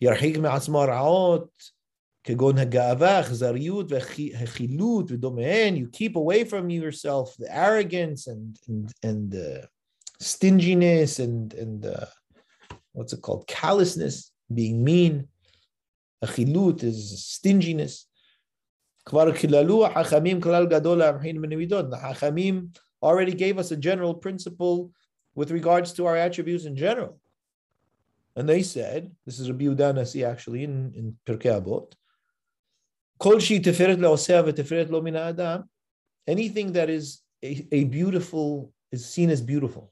ירחיק מעצמו רעות, כגון הגאווה, אכזריות והחילות ודומיהן. You keep away from yourself the arrogance and, and, and the stinginess and and uh, what's it called callousness, being mean. Achilut is stinginess. Hachamim. The hachamim already gave us a general principle with regards to our attributes in general. And they said, this is Rabbi Yehuda HaNasi actually in, in Pirkei Avot, Anything that is a, a, beautiful is seen as beautiful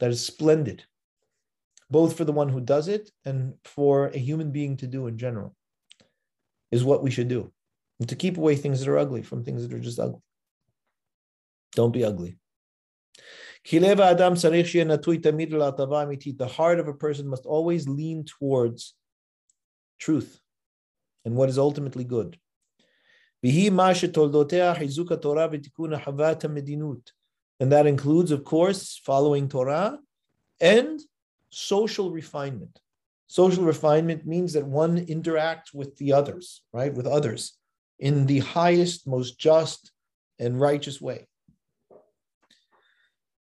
that is splendid, both for the one who does it and for a human being to do in general, is what we should do. And to keep away things that are ugly from things that are just ugly. Don't be ugly. The heart of a person must always lean towards truth and what is ultimately good. And that includes, of course, following Torah and social refinement. Social refinement means that one interacts with the others, right? With others in the highest, most just, and righteous way.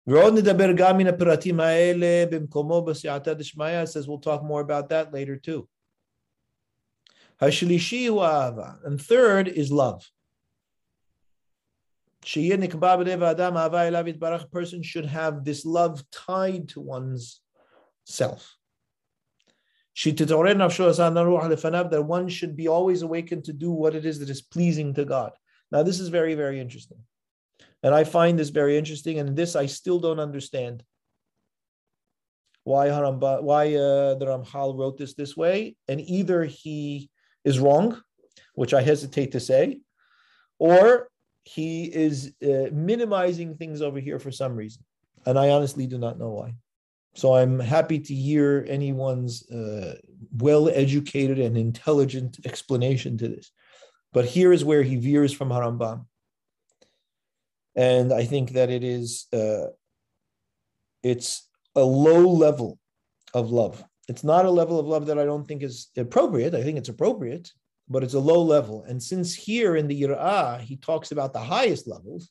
ועוד נדבר גם מן הפרטים האלה במקומו בסייעתא דשמיא, says we'll talk more about that later too. השלישי הוא אהבה, and third is love. person should have this love tied to one's self. That one should be always awakened to do what it is that is pleasing to God. Now, this is very, very interesting. And I find this very interesting, and this I still don't understand. Why Haramba, why uh, the Ramhal wrote this this way, and either he is wrong, which I hesitate to say, or he is uh, minimizing things over here for some reason, and I honestly do not know why. So I'm happy to hear anyone's uh, well-educated and intelligent explanation to this. But here is where he veers from Harambam and I think that it is uh, it's a low level of love. It's not a level of love that I don't think is appropriate. I think it's appropriate, but it's a low level. And since here in the Yir'ah, he talks about the highest levels,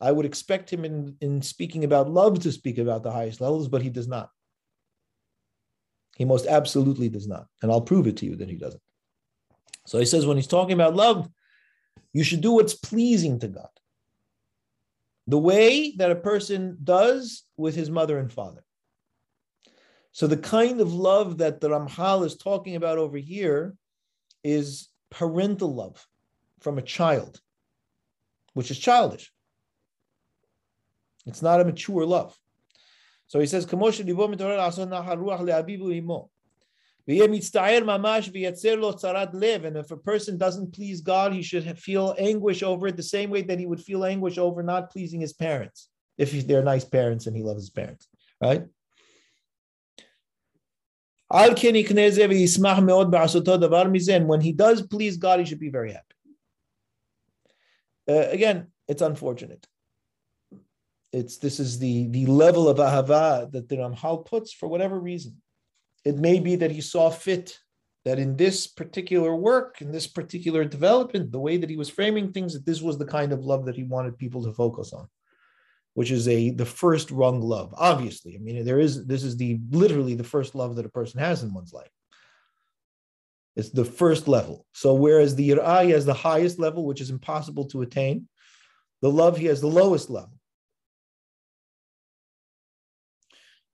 I would expect him in, in speaking about love to speak about the highest levels, but he does not. He most absolutely does not. And I'll prove it to you that he doesn't. So he says, when he's talking about love, you should do what's pleasing to God the way that a person does with his mother and father. So the kind of love that the Ramchal is talking about over here is parental love from a child, which is childish. It's not a mature love. So he says, and if a person doesn't please God, he should feel anguish over it the same way that he would feel anguish over not pleasing his parents, if they're nice parents and he loves his parents, right? When he does please God, he should be very happy. Uh, again, it's unfortunate. It's this is the the level of ahava that the Ramchal puts for whatever reason. It may be that he saw fit that in this particular work, in this particular development, the way that he was framing things, that this was the kind of love that he wanted people to focus on, which is a the first rung love. Obviously, I mean, there is this is the literally the first love that a person has in one's life. It's the first level. So whereas the Yir'ah has the highest level, which is impossible to attain, the love he has the lowest level.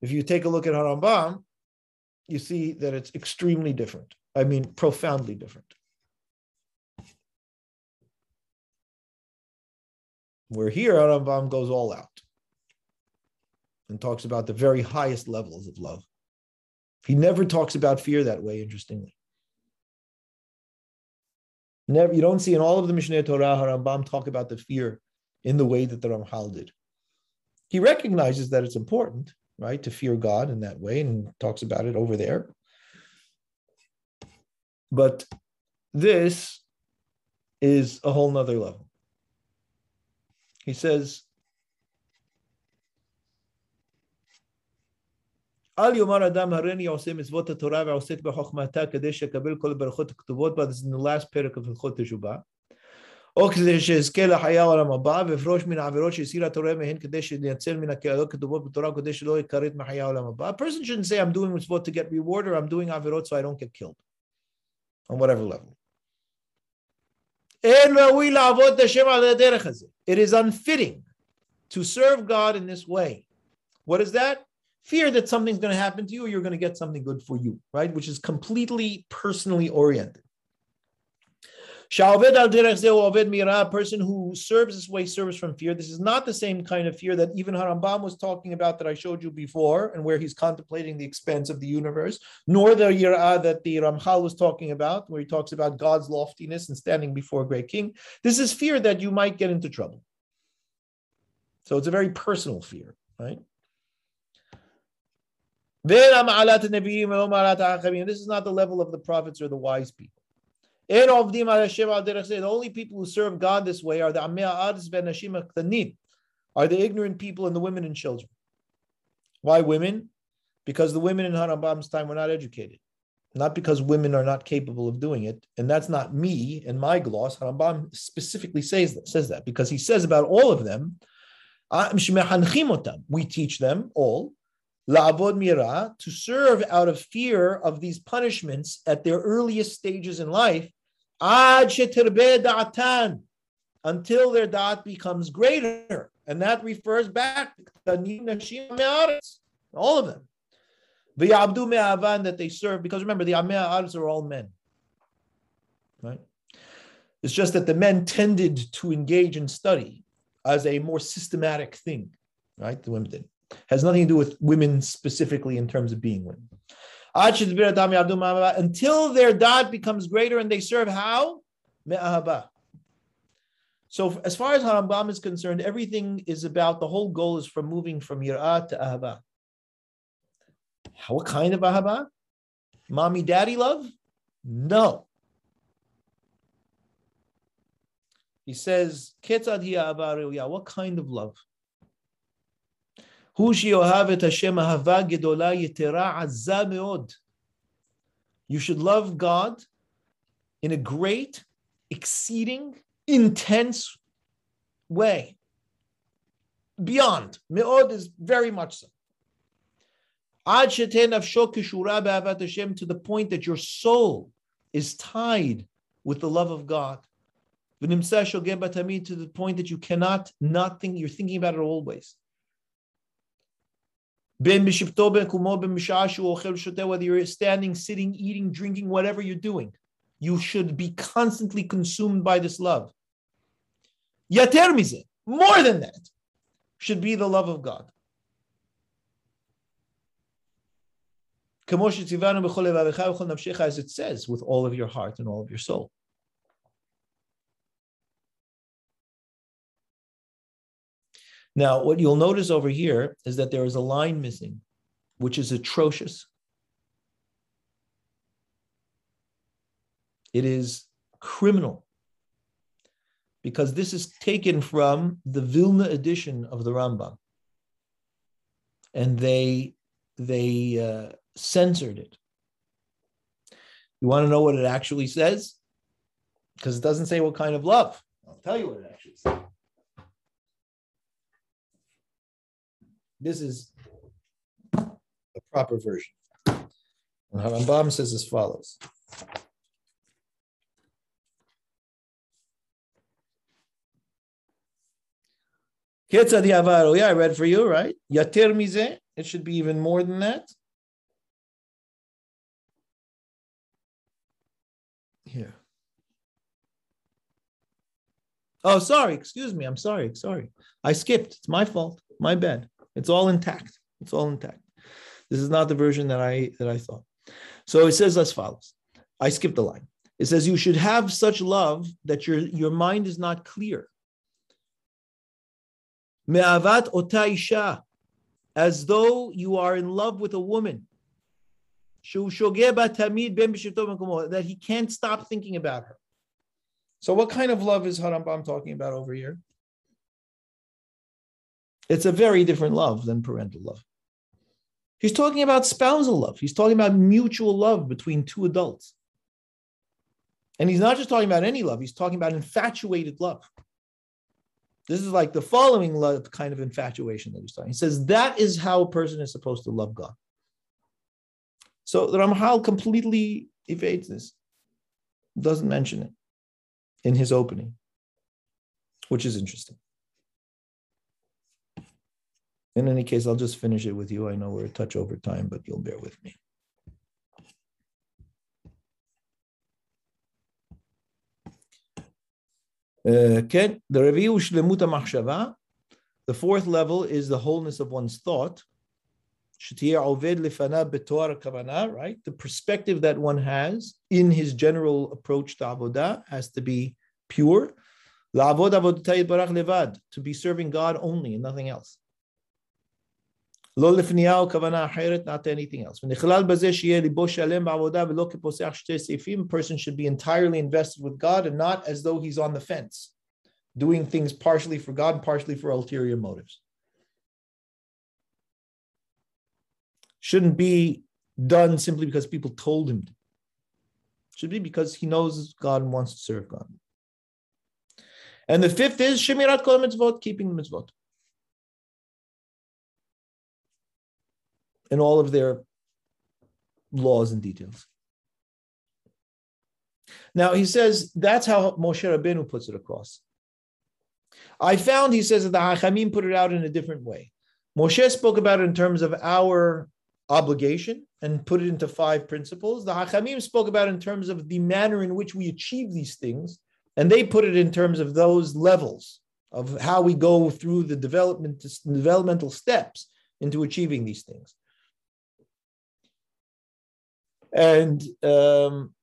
If you take a look at Harambam, you see that it's extremely different. I mean, profoundly different. Where here, Rambam goes all out and talks about the very highest levels of love. He never talks about fear that way, interestingly. Never, you don't see in all of the Mishneh Torah Rambam talk about the fear in the way that the Ramchal did. He recognizes that it's important, right? To fear God in that way and talks about it over there. But this is a whole nother level. He says, אל יאמר אדם הריני עושה מצוות התורה ועוסק בחוכמתה כדי שיקבל כל הברכות הכתובות בה, this is in the last פרק of הלכות תשובה. או כדי שאזכה לחיי העולם הבא, ואפרוש מן העבירות שהסיר התורה מהן כדי שנייצל מן הקהלות כתובות בתורה כדי שלא יכרת מחיי העולם הבא. A person shouldn't say I'm doing מצוות to get reward or I'm doing עבירות so I don't get killed. On whatever level. It is unfitting to serve God in this way. What is that? Fear that something's going to happen to you or you're going to get something good for you, right? Which is completely personally oriented. Shalved al derech a person who serves this way serves from fear. This is not the same kind of fear that even Harambam was talking about that I showed you before, and where he's contemplating the expanse of the universe, nor the yirah that the Ramchal was talking about, where he talks about God's loftiness and standing before a great king. This is fear that you might get into trouble. So it's a very personal fear, right? This is not the level of the prophets or the wise people. The only people who serve God this way are the are the ignorant people and the women and children. Why women? Because the women in Harambam's time were not educated, not because women are not capable of doing it. And that's not me and my gloss. Harambam specifically says that, says that because he says about all of them, we teach them all la'abod mira to serve out of fear of these punishments at their earliest stages in life Ad da'atan, until their da'at becomes greater. And that refers back to all of them. The abdu me'avan that they serve, because remember, the amea are all men. Right? It's just that the men tended to engage in study as a more systematic thing, right? The women did. Has nothing to do with women specifically in terms of being women. Until their dot becomes greater and they serve how? So as far as Harambam is concerned, everything is about, the whole goal is from moving from yirah to ahaba. What kind of ahaba? Mommy, daddy love? No. He says, what kind of love? הוא שאוהב את השם אהבה גדולה יתרה עזה מאוד. You should love God in a great, exceeding, intense way. Beyond. Me'od is very much so. Ad sheten nafsho kishura be'avat Hashem to the point that your soul is tied with the love of God. To the point that you cannot not think, you're thinking about it always. Whether you're standing, sitting, eating, drinking, whatever you're doing, you should be constantly consumed by this love. Yater more than that, should be the love of God. As it says, with all of your heart and all of your soul. Now, what you'll notice over here is that there is a line missing, which is atrocious. It is criminal because this is taken from the Vilna edition of the Rambam, and they they uh, censored it. You want to know what it actually says? Because it doesn't say what kind of love. I'll tell you what it actually says. This is the proper version. And Harambam says as follows. Oh, yeah, I read for you, right? Yatir mize. It should be even more than that. Here. Oh, sorry. Excuse me. I'm sorry. Sorry. I skipped. It's my fault. My bad. It's all intact. It's all intact. This is not the version that I that I thought. So it says as follows. I skipped the line. It says you should have such love that your, your mind is not clear. Me'avat otaisha, as though you are in love with a woman. That he can't stop thinking about her. So, what kind of love is Harambam talking about over here? It's a very different love than parental love. He's talking about spousal love. He's talking about mutual love between two adults. And he's not just talking about any love, he's talking about infatuated love. This is like the following love kind of infatuation that he's talking. He says that is how a person is supposed to love God. So the Ramchal completely evades this, doesn't mention it in his opening, which is interesting. In any case, I'll just finish it with you. I know we're a touch over time, but you'll bear with me. Uh, the fourth level is the wholeness of one's thought. Right? The perspective that one has in his general approach to avodah has to be pure. To be serving God only and nothing else. לא לפנייה או כוונה אחרת, not anything else. ונכלל בזה שיהיה ליבו שלם בעבודה ולא כפוסח שתי סעיפים, person should be entirely invested with God and not as though he's on the fence, doing things partially for God and partially for ulterior motives. Shouldn't be done simply because people told him to. Should be because he knows God and wants to serve God. And the fifth is Shemirat Kol Mitzvot, keeping the mitzvot. In all of their laws and details. Now he says that's how Moshe Rabbeinu puts it across. I found he says that the Hachamim put it out in a different way. Moshe spoke about it in terms of our obligation and put it into five principles. The Hachamim spoke about in terms of the manner in which we achieve these things, and they put it in terms of those levels of how we go through the development developmental steps into achieving these things and um,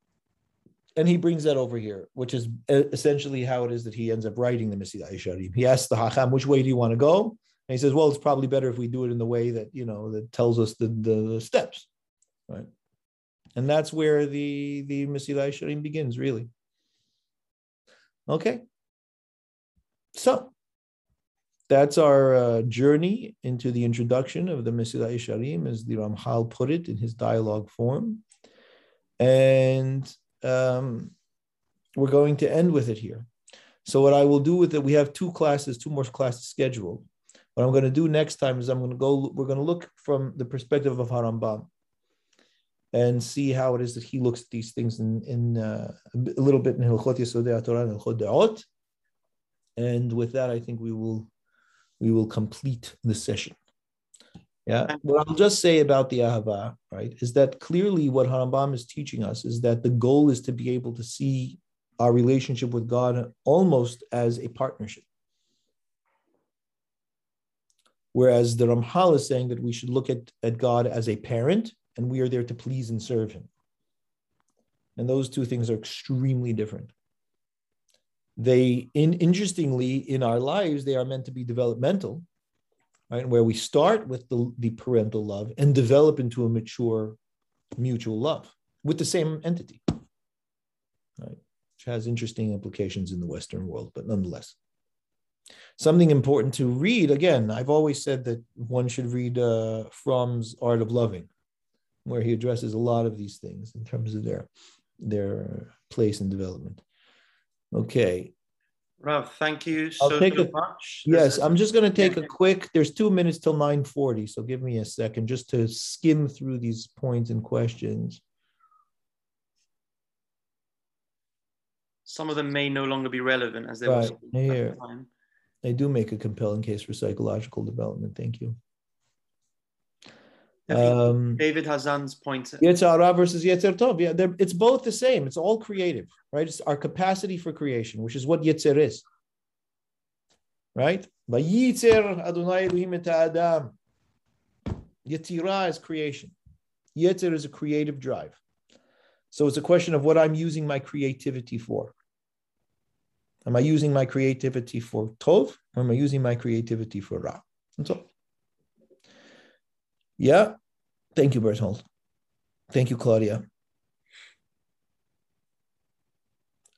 and he brings that over here, which is essentially how it is that he ends up writing the Mesilat Yesharim. He asks the Hacham, which way do you want to go? And he says, well, it's probably better if we do it in the way that, you know, that tells us the, the steps, right? And that's where the, the Mesilat Yesharim begins, really. Okay. So that's our uh, journey into the introduction of the Mesilat Yesharim, as the Ramchal put it in his dialogue form. And um, we're going to end with it here. So what I will do with it, we have two classes, two more classes scheduled. What I'm going to do next time is I'm going to go, we're going to look from the perspective of Harambam and see how it is that he looks at these things in, in uh, a little bit in Hilchot Yesodei Torah and Hilchot. And with that, I think we will we will complete the session. Yeah. What I'll just say about the Ahava, right, is that clearly what Harambam is teaching us is that the goal is to be able to see our relationship with God almost as a partnership. Whereas the Ramchal is saying that we should look at, at God as a parent and we are there to please and serve him. And those two things are extremely different. They, in, interestingly, in our lives, they are meant to be developmental, right? Where we start with the, the parental love and develop into a mature mutual love with the same entity, right? Which has interesting implications in the Western world, but nonetheless. Something important to read again, I've always said that one should read uh, Fromm's Art of Loving, where he addresses a lot of these things in terms of their, their place in development. Okay, Rav, thank you so, I'll take so a, much. Yes, I'm just going to take a quick. There's two minutes till 9:40, so give me a second just to skim through these points and questions. Some of them may no longer be relevant as they right. were here. They do make a compelling case for psychological development. Thank you. Um, David Hazan's point. Yetzer Hara versus Yetzer Tov. Yeah, it's both the same. It's all creative, right? It's our capacity for creation, which is what Yetzer is. Right? Vayitzer Adonai Elohim et Adam. Yetzirah is creation. Yetzer is a creative drive. So it's a question of what I'm using my creativity for. Am I using my creativity for Tov or am I using my creativity for Ra? That's all. Yeah. Thank you, Berthold. Thank you, Claudia.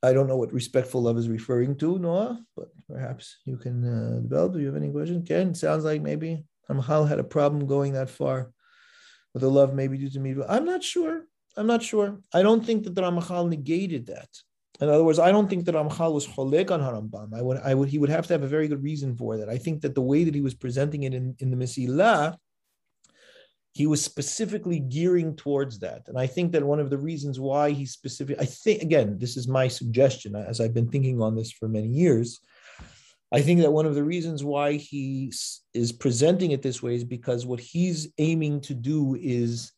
I don't know what respectful love is referring to, Noah, but perhaps you can uh, develop. Do you have any questions? Ken, sounds like maybe Ramchal had a problem going that far But the love may be due to me. I'm not sure. I'm not sure. I don't think that the negated that. In other words, I don't think that Ramchal was cholek on Harambam. I would, I would, he would have to have a very good reason for that. I think that the way that he was presenting it in, in the Mesilah, he was specifically gearing towards that. And I think that one of the reasons why he specific, I think, again, this is my suggestion as I've been thinking on this for many years. I think that one of the reasons why he is presenting it this way is because what he's aiming to do is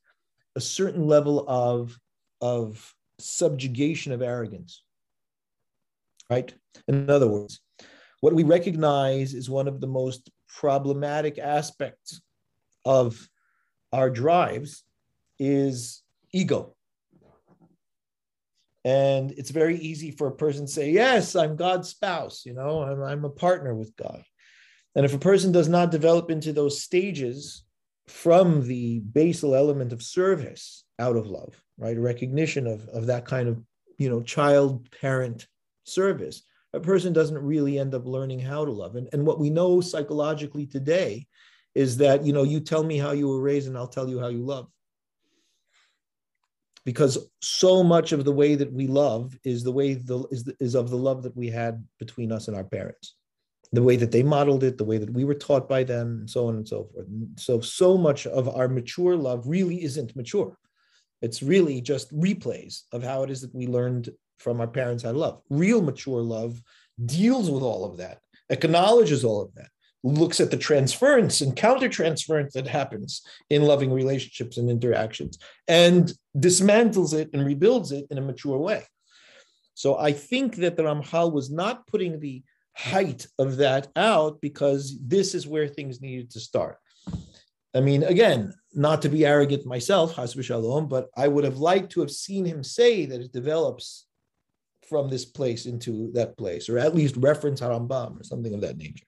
a certain level of, of subjugation of arrogance right? In other words, what we recognize is one of the most problematic aspects of our drives is ego. And it's very easy for a person to say, Yes, I'm God's spouse, you know, I'm, I'm a partner with God. And if a person does not develop into those stages from the basal element of service out of love, right? Recognition of, of that kind of, you know, child parent service, a person doesn't really end up learning how to love. And, and what we know psychologically today is that, you know, you tell me how you were raised and I'll tell you how you love. Because so much of the way that we love is the way the, is, the, is of the love that we had between us and our parents, the way that they modeled it, the way that we were taught by them, and so on and so forth. So, so much of our mature love really isn't mature. It's really just replays of how it is that we learned from our parents how to love. Real mature love deals with all of that, acknowledges all of that, looks at the transference and countertransference that happens in loving relationships and interactions, and dismantles it and rebuilds it in a mature way. So I think that the Ramchal was not putting the height of that out because this is where things needed to start. I mean, again, not to be arrogant myself, shalom, but I would have liked to have seen him say that it develops from this place into that place, or at least reference Harambam or something of that nature.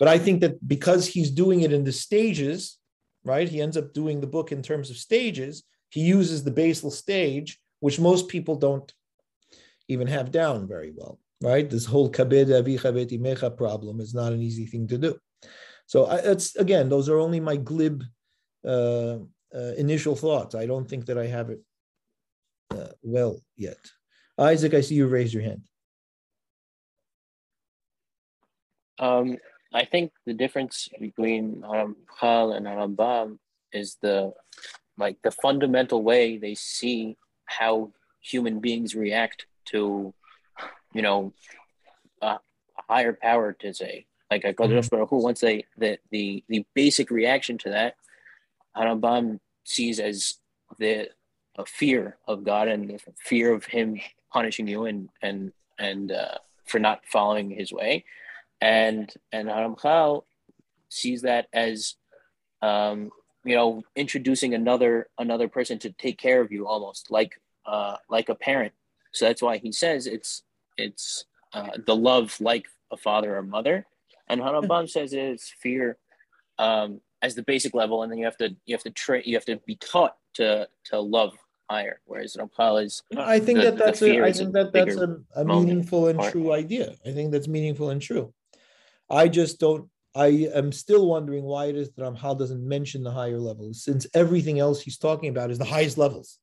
But I think that because he's doing it in the stages, right? He ends up doing the book in terms of stages. He uses the basal stage, which most people don't even have down very well, right? This whole kabed avicha mecha problem is not an easy thing to do. So I, that's again, those are only my glib uh, uh, initial thoughts. I don't think that I have it uh, well yet. Isaac, I see you raise your hand. Um, I think the difference between Khal and Harambam is the like the fundamental way they see how human beings react to, you know, a, higher power to say like a mm-hmm. who once they the, the the basic reaction to that Harambam sees as the a fear of God and the fear of Him punishing you and and and uh, for not following His way, and and Haramchal sees that as um, you know introducing another another person to take care of you almost like uh, like a parent. So that's why he says it's it's uh, the love like a father or mother, and Harambam says it's fear um, as the basic level, and then you have to you have to train you have to be taught to to love higher. Whereas Ramchal is. I think the, that that's a, I think that that's a, a meaningful and part. true idea. I think that's meaningful and true. I just don't. I am still wondering why it is that Ramchal doesn't mention the higher levels, since everything else he's talking about is the highest levels.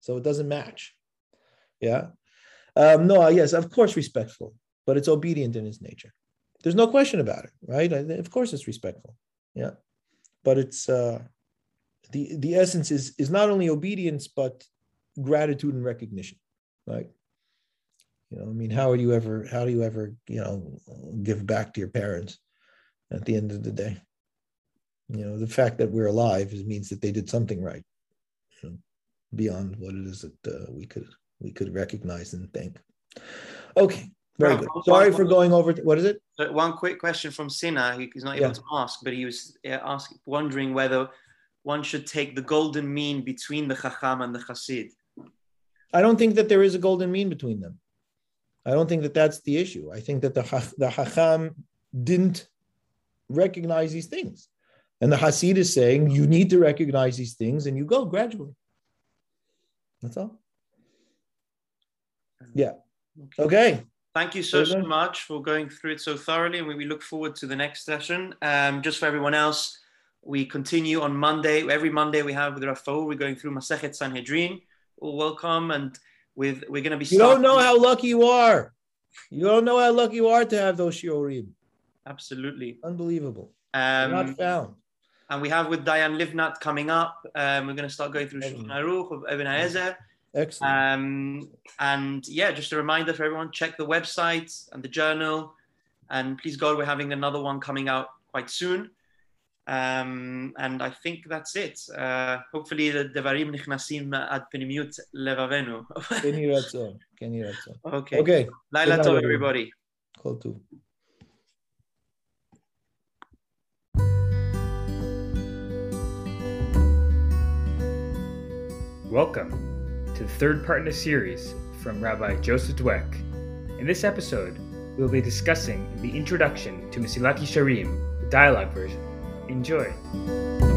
So it doesn't match. Yeah. Um, no, yes, of course, respectful, but it's obedient in its nature. There's no question about it, right? Of course, it's respectful. Yeah, but it's uh, the the essence is is not only obedience but gratitude and recognition right you know i mean how do you ever how do you ever you know give back to your parents at the end of the day you know the fact that we're alive means that they did something right you know, beyond what it is that uh, we could we could recognize and thank okay very good. Sorry for going over. To, what is it? One quick question from Sina. He's not able yeah. to ask, but he was asking, wondering whether one should take the golden mean between the Chacham and the Chassid? I don't think that there is a golden mean between them. I don't think that that's the issue. I think that the, the Chacham didn't recognize these things. And the Hasid is saying you need to recognize these things and you go gradually. That's all. Yeah. Okay. okay. Thank you so, so much for going through it so thoroughly. And we look forward to the next session. Um, just for everyone else, we continue on Monday. Every Monday we have with Rafo, we're going through Masechet Sanhedrin. Well, welcome, and with we're going to be. You don't know how lucky you are. You don't know how lucky you are to have those shiurim. Absolutely. Unbelievable. Um, not found. and we have with Diane Livnat coming up. Um, we're going to start going through. Shulchan Aruch of Ibn Ezer. Excellent. Um, and yeah, just a reminder for everyone: check the website and the journal. And please God, we're having another one coming out quite soon. Um, and I think that's it. Uh, hopefully, the נכנסים עד פנימיות לבבנו. כן יהי רצון, כן יהי רצון. Okay. לילה טוב, everybody. Call to. Welcome to the third part in the series from Rabbi Joseph Dweck. In this episode, we will be discussing the introduction to Mesilat Yesharim, the dialogue version. Enjoy.